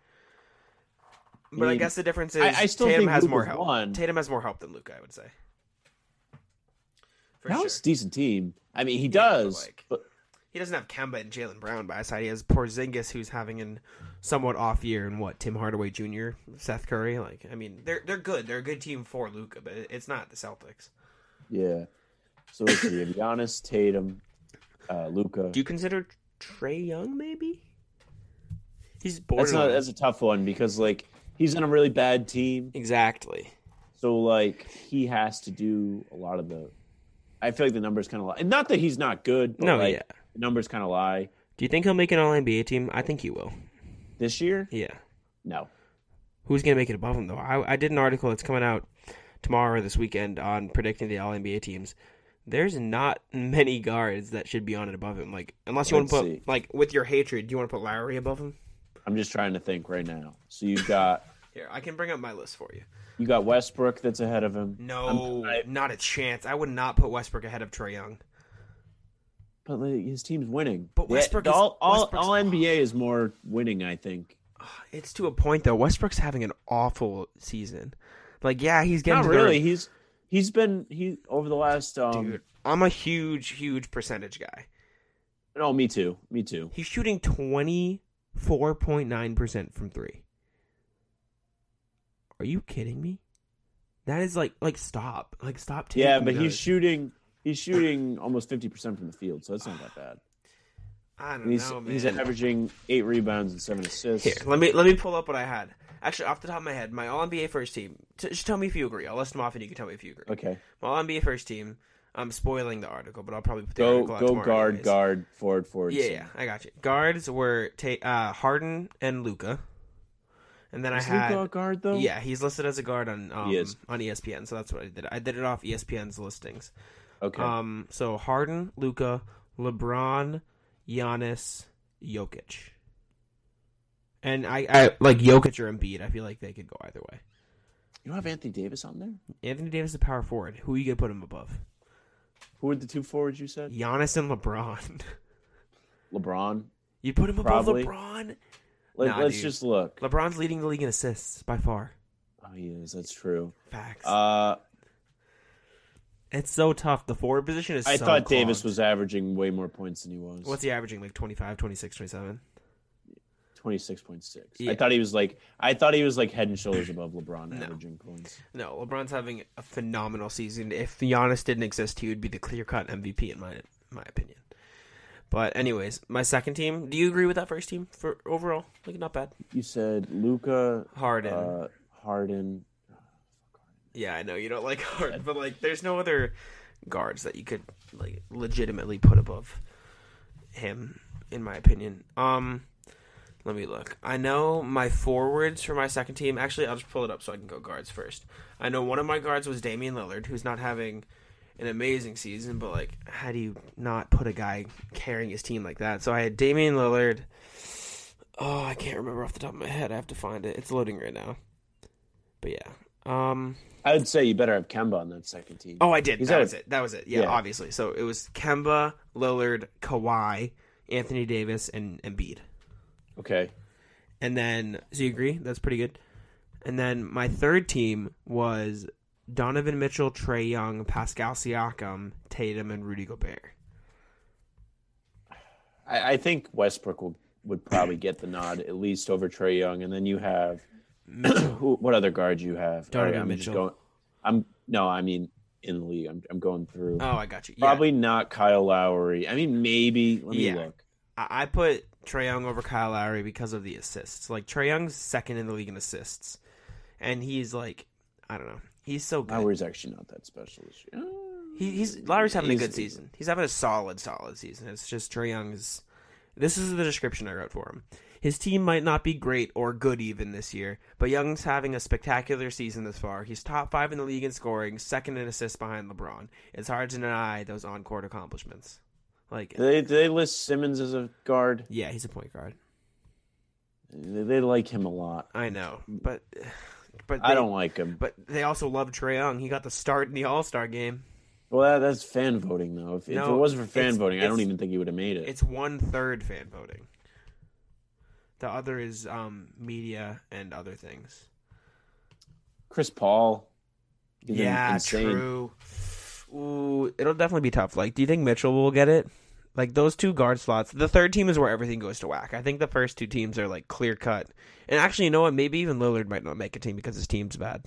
But I mean, guess the difference is I- I still Tatum has more help. won. Tatum has more help than Luka, I would say. For That sure. was a decent team. I mean, he Yeah, but, does, like- but He doesn't have Kemba and Jaylen Brown by his side. He has Porzingis, who's having an somewhat off year, and what Tim Hardaway Jr., Seth Curry. Like, I mean, they're they're good. They're a good team for Luka, but it's not the Celtics. yeah. So let's see. Giannis, Tatum, uh, Luka. Do you consider Trae Young maybe? He's That's borderline. not. That's a tough one because like he's on a really bad team. exactly. So like he has to do a lot of the. I feel like the numbers kind of lie. And not that he's not good. But No, like, yeah. The numbers kind of lie. Do you think he'll make an All NBA team? I think he will. This year, Yeah. no. Who's gonna make it above him though? I, I did an article that's coming out tomorrow or this weekend on predicting the All NBA teams. There's not many guards that should be on it above him. Like unless you want to put see. like with your hatred, do you want to put Lowry above him? I'm just trying to think right now. So you've got Here, I can bring up my list for you. you got Westbrook that's ahead of him. No, I'm- not a chance. I would not put Westbrook ahead of Trae Young. But like, his team's winning. But Westbrook the is- all, all, all NBA is more winning. I think. It's to a point though. Westbrook's having an awful season. Like, yeah, he's getting Not really. He's he's been he over the last um. Dude, I'm a huge, huge percentage guy. No, me too. Me too. He's shooting twenty four point nine percent from three. Are you kidding me? That is like, like stop, like stop. Taking Yeah, but he's shooting. He's shooting almost fifty percent from the field, so that's not that bad. I don't And he's know, man. he's averaging eight rebounds and seven assists. Here, let me let me pull up what I had. Actually, off the top of my head, my All NBA first team. T- just tell me if you agree. I'll list them off, and you can tell me if you agree. Okay, My All NBA first team. I'm spoiling the article, but I'll probably put the go article out go tomorrow guard anyways. guard forward forward. Yeah, yeah, I got you. Guards were ta- uh, Harden and Luka, and then Is I had Luka a guard though? yeah, he's listed as a guard on um, He is. on ESPN, so that's what I did. I did it off ESPN's listings. Okay. Um, so Harden, Luka, LeBron, Giannis, Jokic, and I, I like Jokic or Embiid. I feel like they could go either way. you don't have Anthony Davis on there. Anthony Davis is a power forward. Who are you gonna put him above? Who are the two forwards you said? Giannis and LeBron. LeBron. you put him above Probably. LeBron. Let, Nah, us just look. LeBron's leading the league in assists by far. Oh, he is. That's true. Facts. Uh, it's so tough. The forward position is I so thought Davis was averaging way more points than he was. What's he averaging? Like 25, 26, 27? Twenty six point six. Yeah. I thought he was like I thought he was like head and shoulders above LeBron averaging points. No, LeBron's having a phenomenal season. If Giannis didn't exist, he would be the clear cut MVP in my my opinion. But anyways, my second team. Do you agree with that first team for overall? Like not bad. You said Luka Harden. uh, Harden. Yeah, I know you don't like Harden, but like, there's no other guards that you could like legitimately put above him, in my opinion. Um, let me look. I know my forwards for my second team. Actually, I'll just pull it up so I can go guards first. I know one of my guards was Damian Lillard, who's not having an amazing season, but like, how do you not put a guy carrying his team like that? So I had Damian Lillard. Oh, I can't remember off the top of my head. I have to find it. It's loading right now. But yeah. Um, I would say you better have Kemba on that second team. Oh, I did. He's that was it. That was it. Yeah, Yeah. obviously. So it was Kemba, Lillard, Kawhi, Anthony Davis, and Embiid. Okay. And then, so you agree? That's pretty good. And then my third team was Donovan Mitchell, Trae Young, Pascal Siakam, Tatum, and Rudy Gobert. I, I think Westbrook will, would probably get the nod at least over Trae Young, and then you have who, what other guards you have? All I'm just Mitchell. going. I'm no, I mean in the league. I'm I'm going through. Oh, I got you. Yeah. Probably not Kyle Lowry. I mean, maybe. Let me Yeah. look. I I put Trae Young over Kyle Lowry because of the assists. Like Trae Young's second in the league in assists, and he's like, I don't know, he's so good. Lowry's actually not that special this year. He, he's Lowry's having a good season. He's having a solid, solid season. It's just Trae Young's. This is the description I wrote for him. His team might not be great or good even this year, but Young's having a spectacular season this far. He's top five in the league in scoring, second in assists behind LeBron. It's hard to deny those on-court accomplishments. Like, Do they, do they list Simmons as a guard? yeah, he's a point guard. They, they like him a lot. I know, but but I don't like him. But they also love Trae Young. He got the start in the All Star game. Well, that, that's fan voting though. If, if it wasn't for fan voting, I don't even think he would have made it. It's one third fan voting. The other is um, media and other things. Chris Paul. Yeah, insane. true. Ooh, it'll definitely be tough. Like, do you think Mitchell will get it? Like those two guard slots. The third team is where everything goes to whack. I think the first two teams are like clear cut. And actually, you know what? Maybe even Lillard might not make a team because his team's bad.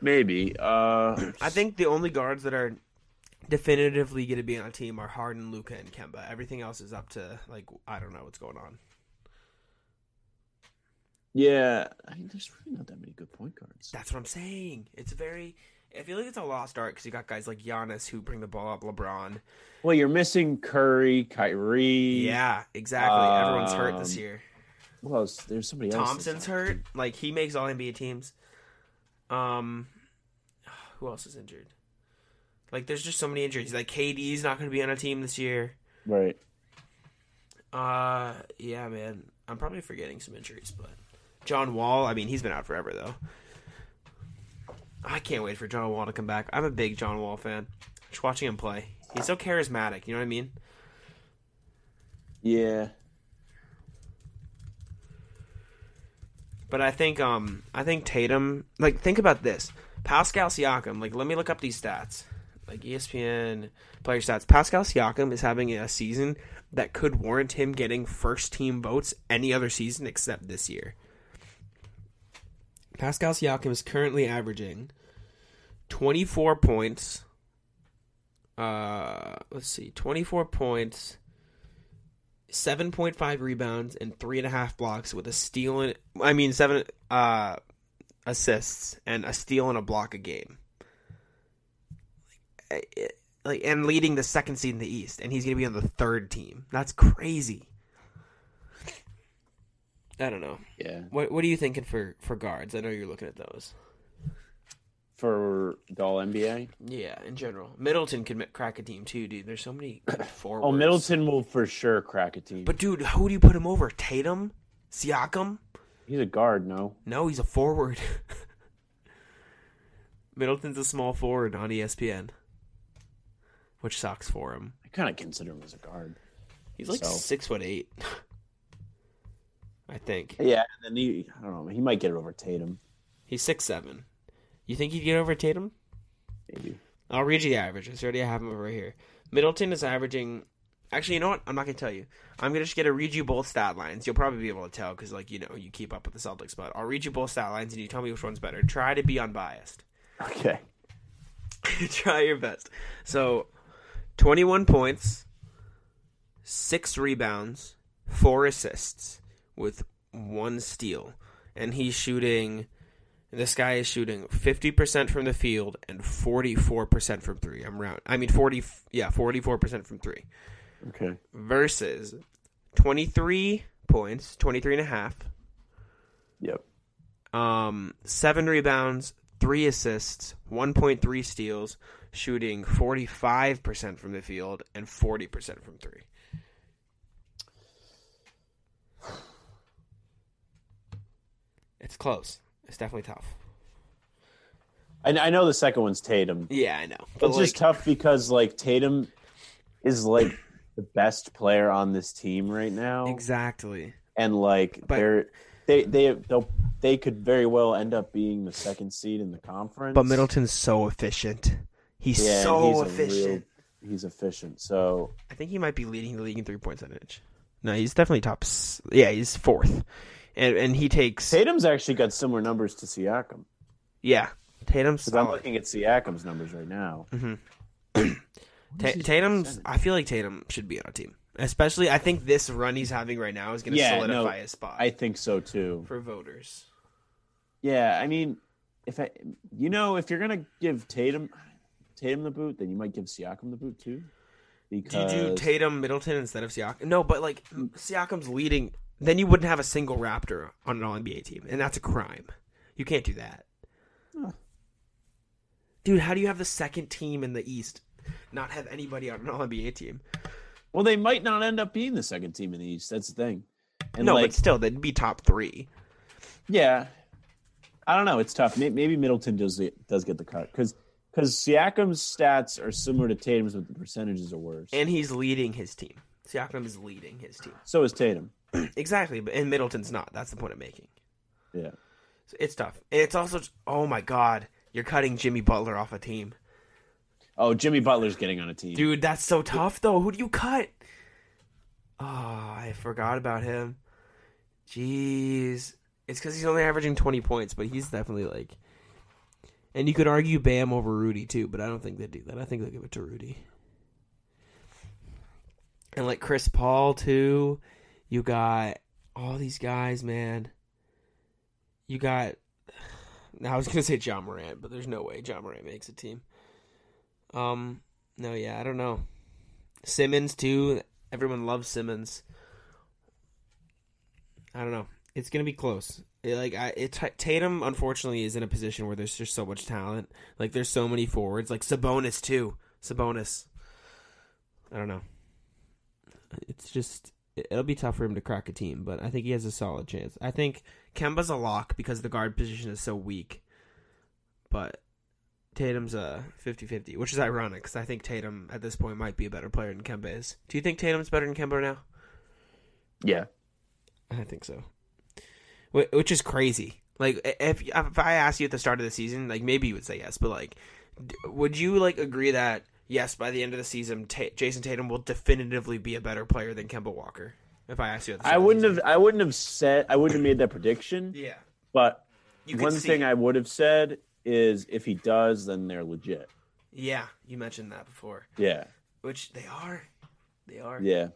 Maybe. Uh, I think the only guards that are definitively going to be on a team are Harden, Luka, and Kemba. Everything else is up to like I don't know what's going on. Yeah. I mean, there's really not that many good point guards. That's what I'm saying. It's very. I feel like it's a lost art because you got guys like Giannis who bring the ball up, LeBron. Well, you're missing Curry, Kyrie. Yeah, exactly. Everyone's hurt this Um, year. Well. There's somebody else. Thompson's hurt. Like he makes all NBA teams. Um, who else is injured? Like there's just so many injuries. Like KD's not going to be on a team this year. Right. Uh, yeah, man. I'm probably forgetting some injuries, but John Wall. I mean, he's been out forever though. I can't wait for John Wall to come back. I'm a big John Wall fan. Just watching him play, he's so charismatic. You know what I mean? Yeah. But I think um I think Tatum like think about this. Pascal Siakam, like let me look up these stats. Like ESPN player stats. Pascal Siakam is having a season that could warrant him getting first team votes any other season except this year. Pascal Siakam is currently averaging 24 points. Uh let's see, 24 points, 7.5 rebounds and three and a half blocks with a steal and I mean seven uh assists and a steal and a block a game. Like, it- like and leading the second seed in the East, and he's gonna be on the third team. That's crazy. I don't know. Yeah. What What are you thinking for for guards? I know you're looking at those. For the All NBA. Yeah, in general, Middleton could ma- crack a team too, dude. There's so many oh, forwards. Oh, Middleton will for sure crack a team. But dude, who do you put him over? Tatum, Siakam? he's a guard, no. No, he's a forward. Middleton's a small forward on ESPN, which sucks for him. I kind of consider him as a guard. He's like So- six foot eight, I think. Yeah, and then he, I don't know, he might get it over Tatum, He's six seven. You think he'd get over Tatum? maybe. I'll read you the averages. Already I have him over here. Middleton is averaging Actually, you know what? I'm not gonna tell you. I'm gonna just get to read you both stat lines. You'll probably be able to tell because, like, you know, you keep up with the Celtics. But I'll read you both stat lines, and you tell me which one's better. Try to be unbiased. Okay. Try your best. So, 21 points, six rebounds, four assists, with one steal, and he's shooting. This guy is shooting 50% from the field and 44% from three. I'm round. I mean 40 yeah, 44% from 3 Okay. versus 23 points, 23 and a half, Yep. um 7 rebounds, 3 assists, 1.3 steals, shooting 45% from the field and 40% from 3. It's close. It's definitely tough. I, I know the second one's Tatum. Yeah, I know. But It's like, just tough because like Tatum is like the best player on this team right now, exactly. and like But- they're they they they'll, they could very well end up being the second seed in the conference. But Middleton's so efficient. He's yeah, so he's efficient. real- he's efficient. So I think he might be leading the league in three points point percentage. No, he's definitely top. Yeah, he's fourth, and and he takes. Tatum's actually got similar numbers to Siakam. Yeah, Tatum's. 'Cause I'm looking at Siakam's numbers right now. Mm-hmm. Ta- Tatum's. I feel like Tatum should be on a team, especially. I think this run he's having right now is going to Yeah, solidify no, his spot I think so too. for voters. Yeah, I mean, if I, you know, if you're gonna give Tatum, Tatum the boot, then you might give Siakam the boot too. Do you do Tatum Middleton instead of Siakam? No, but like mm. Siakam's leading, then you wouldn't have a single Raptor on an All NBA team, and that's a crime. You can't do that. Dude, how do you have the second team in the East not have anybody on an All NBA team? well, they might not end up being the second team in the East. That's the thing. And no, like, but still, they'd be top three. yeah, I don't know. It's tough. Maybe Middleton does does get the cut because because Siakam's stats are similar to Tatum's, but the percentages are worse. And he's leading his team. Siakam is leading his team. so is Tatum. Exactly, but and Middleton's not. That's the point I'm making. Yeah. So it's tough. And it's also, oh my God, you're cutting Jimmy Butler off a team. Oh, Jimmy Butler's getting on a team. Dude, that's so tough though. Who do you cut? Oh, I forgot about him. Jeez. It's because he's only averaging 20 points, but he's definitely like. And you could argue Bam over Rudy too, but I don't think they do that. I think they'll give it to Rudy. And like Chris Paul too. You got all these guys, man. You got. Now I was gonna say Ja Morant, but there's no way Ja Morant makes a team. Um, no, yeah, I don't know. Simmons too. Everyone loves Simmons. I don't know. It's gonna be close. It, like I, it Tatum unfortunately is in a position where there's just so much talent. Like there's so many forwards. Like Sabonis too. Sabonis. I don't know. It's just it- it'll be tough for him to crack a team, but I think he has a solid chance. I think Kemba's a lock because the guard position is so weak. But Tatum's a 50-50, which is ironic because I think Tatum at this point might be a better player than Kemba is. Do you think Tatum's better than Kemba now? Yeah. I think so. Which is crazy. Like if if I asked you at the start of the season, like maybe you would say yes, but like, would you like agree that yes, by the end of the season, Ta Jayson Tatum will definitively be a better player than Kemba Walker? If I asked you, I wouldn't have. I wouldn't have said. I wouldn't have made that prediction. Yeah, But one see thing. I would have said is if he does, then they're legit. yeah, you mentioned that before, Yeah. which they are. They are. Yeah.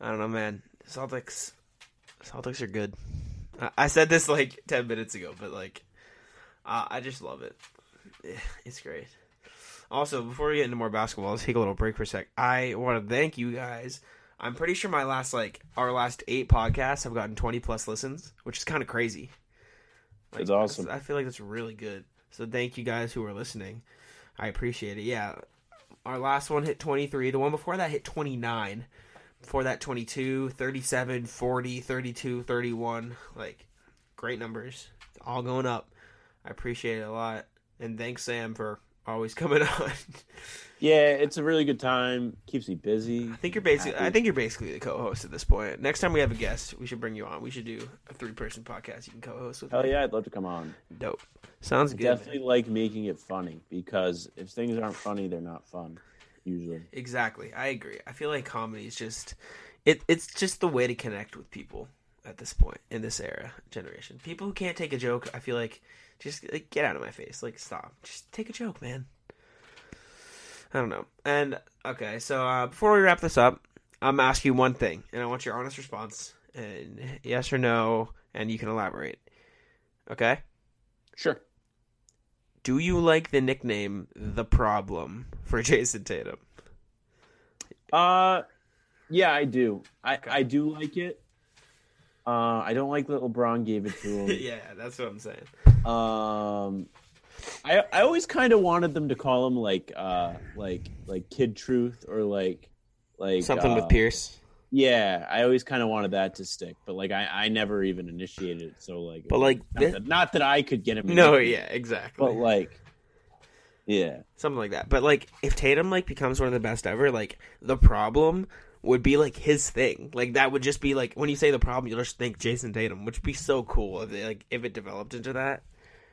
I don't know, man. Celtics, Celtics are good. I, I said this like ten minutes ago, but like, uh, I just love it. It's great. Also, before we get into more basketball, let's take a little break for a sec. I want to thank you guys. I'm pretty sure my last like our last eight podcasts have gotten 20 plus listens, which is kind of crazy. Like, It's awesome. I feel like that's really good. So thank you guys who are listening. I appreciate it. Yeah, our last one hit 23. The one before that hit 29 before that 22 37 40 32 31 like great numbers all going up i appreciate it a lot and thanks sam for always coming on Yeah. It's a really good time. Keeps me busy. i think you're basically i think you're basically the co-host at this point next time we have a guest we should bring you on we should do a three-person podcast you can co-host with Hell me. yeah, I'd love to come on. dope sounds good Definitely like making it funny because if things aren't funny, they're not fun. usually. Exactly. I agree. I feel like comedy is just it it's just the way to connect with people at this point in this era generation. People who can't take a joke, I feel like just like, get out of my face. Like stop. Just take a joke, man. I don't know. And okay, so uh, before we wrap this up, I'm gonna ask you one thing, and I want your honest response, and yes or no, and you can elaborate. Okay. Sure. Do you like the nickname "the Problem" for Jayson Tatum? Uh, yeah, I do. I I do like it. Uh, I don't like that LeBron gave it to him. yeah, that's what I'm saying. Um, I I always kind of wanted them to call him like uh like like Kid Truth or like like Something uh, with Pierce. Yeah, I always kind of wanted that to stick, but like I I never even initiated it. So like, But, like, not, thi- that, not that I could get him. No, in, yeah, exactly. but like, yeah, something like that. But like, if Tatum like becomes one of the best ever, like the problem would be like his thing. Like that would just be like when you say the problem, you'll just think Jayson Tatum, which would be so cool if they, like if it developed into that.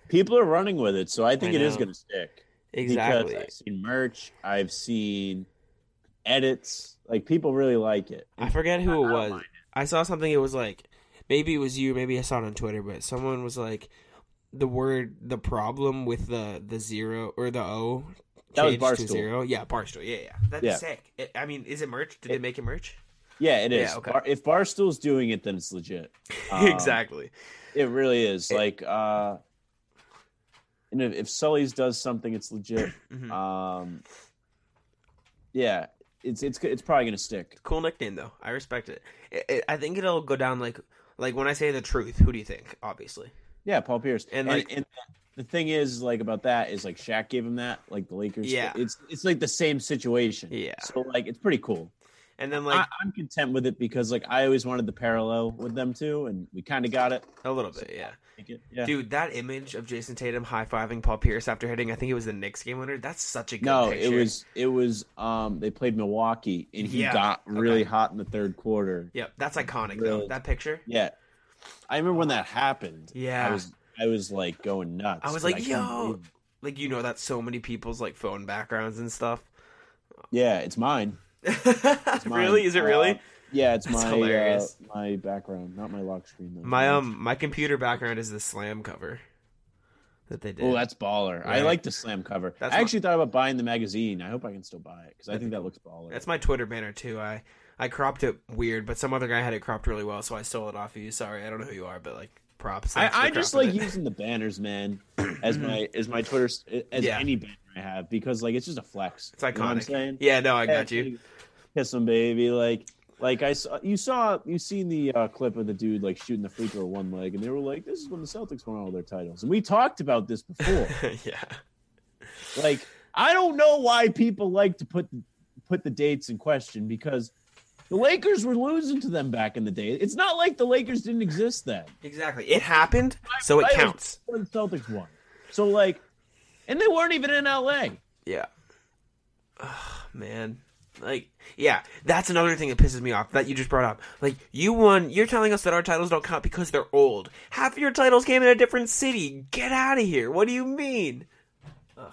People are running with it, so I think I it is going to stick. Exactly. Because I've seen merch, I've seen edits. Like people really like it. I forget who it I don't was. mind I saw something. It was like maybe it was you. Maybe I saw it on Twitter. But someone was like the word the problem with the the zero or the O. That was changed to zero. Yeah, Barstool. Yeah, yeah. That's Yeah. sick. It, I mean, is it merch? Did they make it merch? Yeah, it is. Yeah, okay. Bar- if Barstool's doing it, then it's legit. Um, exactly. It really is. like, uh, and if, if Sully's does something, it's legit. Mhm. Um, yeah, it's it's it's probably gonna stick. Cool nickname though. I respect it. It, it. I think it'll go down like like when I say the truth. Who do you think? Obviously. Yeah, Paul Pierce. And, And like- and, the thing is, like about that is like Shaq gave him that, like the Lakers. Yeah. it's it's like the same situation. Yeah. so like it's pretty cool. And then like I, I'm content with it because like I always wanted the parallel with them too, and we kind of got it. a little bit, yeah. Yeah. Dude, that image of Jayson Tatum high fiving Paul Pierce after hitting, I think it was the Knicks game winner. That's such a good No, picture. it was it was um they played Milwaukee and he Yeah, got really okay. hot in the third quarter. Yep, that's iconic though. That picture. Yeah. I remember when that happened. Yeah. I was I was like going nuts. I was like, couldn't yo, like you know that's so many people's like phone backgrounds and stuff. Yeah, it's mine. Really? Is it really? Uh, yeah, it's That's my hilarious. Uh, my background, not my lock screen though. my um my computer background is the slam cover that they did. Oh, that's baller. I like the slam cover. That's I my- actually thought about buying the magazine. I hope I can still buy it because I think that looks baller. That's my Twitter banner too. I I cropped it weird, but some other guy had it cropped really well, so I stole it off of you. Sorry, I don't know who you are, but like props. I, I just like it. using the banners, man, as my as my Twitter as Yeah. any banner I have because like it's just a flex. It's You know I'm iconic. saying? Yeah, no, I got you. Kiss him, baby. Like, like I saw you saw you seen the uh, clip of the dude like shooting the free throw one leg, and they were like, "This is when the Celtics won all their titles." And we talked about this before. yeah. like, I don't know why people like to put put the dates in question because the Lakers were losing to them back in the day. It's not like the Lakers didn't exist then. Exactly. It happened, so it counts. The Celtics won, so like, and they weren't even in LA. Yeah. Ugh, man. Like, yeah, that's another thing that pisses me off that you just brought up. Like, you won, you're telling us that our titles don't count because they're old. Half of your titles came in a different city. Get out of here. What do you mean? Ugh.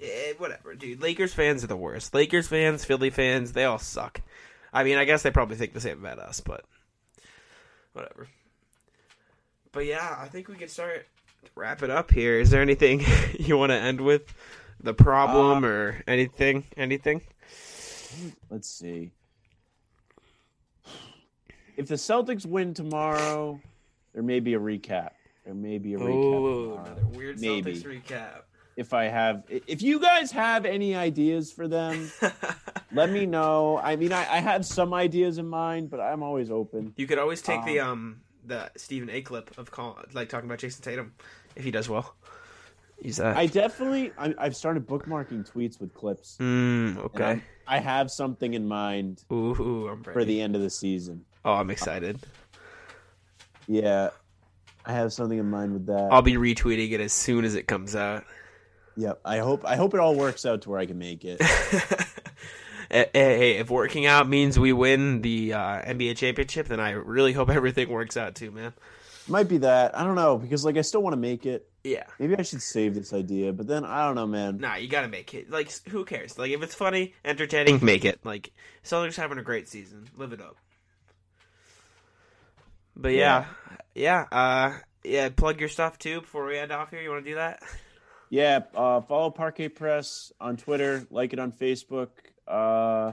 Eh, whatever, dude. Lakers fans are the worst. Lakers fans, Philly fans, they all suck. I mean, I guess they probably think the same about us, but whatever. But yeah, I think we can start to wrap it up here. Is there anything you want to end with? The problem or anything? Anything? Let's see. If the Celtics win tomorrow, there may be a recap. There may be a recap. Oh, another weird Maybe. Celtics recap. If I have, if you guys have any ideas for them, let me know. I mean, I, I have some ideas in mind, but I'm always open. You could always take the um the Stephen A clip of call like talking about Jayson Tatum if he does well. Use that. I definitely, I, I've started bookmarking tweets with clips. mm, okay. I'm- have something in mind Ooh, I'm for ready. the end of the season. Oh, I'm excited. Yeah, I have something in mind with that. I'll be retweeting it as soon as it comes out. Yep. I hope I hope it all works out to where I can make it. Hey, if working out means we win the uh, NBA championship, then I really hope everything works out too, man. Might be that. I don't know because like I still want to make it. Yeah. Maybe I should save this idea, but then I don't know, man. Nah, you gotta make it. Like, who cares? Like, if it's funny, entertaining, make it. Like, Celtics having a great season. Live it up. But yeah, yeah, uh, yeah. Plug your stuff too before we end off here. You want to do that? Yeah, uh, follow Parquet Press on Twitter, like it on Facebook. Uh,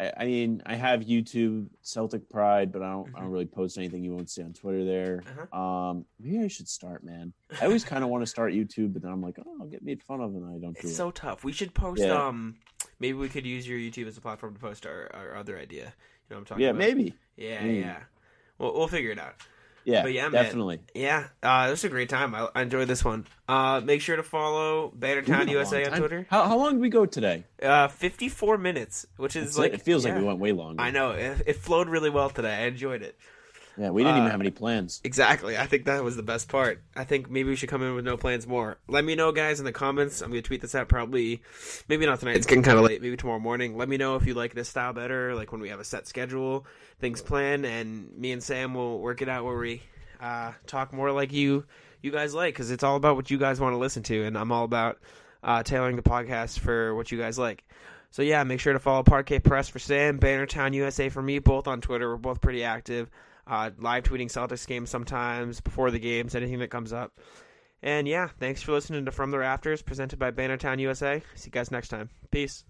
I, I mean, I have YouTube Celtic Pride, but I don't, I don't really post anything you won't see on Twitter there. Um, maybe I should start, man. I always kind of want to start YouTube, but then I'm like, oh, I'll get made fun of, and I don't do It's it. so tough. We should post. Yeah. Um, maybe we could use your YouTube as a platform to post our, our other idea. You know what I'm talking yeah, about? maybe. Yeah, Mm. yeah. We'll we'll figure it out. Yeah, But yeah, man. definitely. Yeah, uh, this was a great time. I, I enjoyed this one. Uh, make sure to follow Bannertown USA on. Twitter. How, how long did we go today? Uh, 54 minutes, which is It's like it feels yeah. like we went way longer. I know it, it flowed really well today. I enjoyed it. Yeah, we didn't Uh, even have any plans. Exactly. I think that was the best part. I think maybe we should come in with no plans more. Let me know, guys, in the comments. I'm gonna tweet this out probably, maybe not tonight. It's getting kind of late. Maybe tomorrow morning. Let me know if you like this style better. Like when we have a set schedule, things planned, and me and Sam will work it out where we uh, talk more like you, you guys like, because it's all about what you guys want to listen to, and I'm all about uh, tailoring the podcast for what you guys like. So yeah, make sure to follow Parquet Press for Sam, Bannertown USA for me, both on Twitter. We're both pretty active. Uh, live tweeting Celtics games sometimes before the games, anything that comes up. And yeah, thanks for listening to From the Rafters, presented by Bannertown USA. See you guys next time. Peace.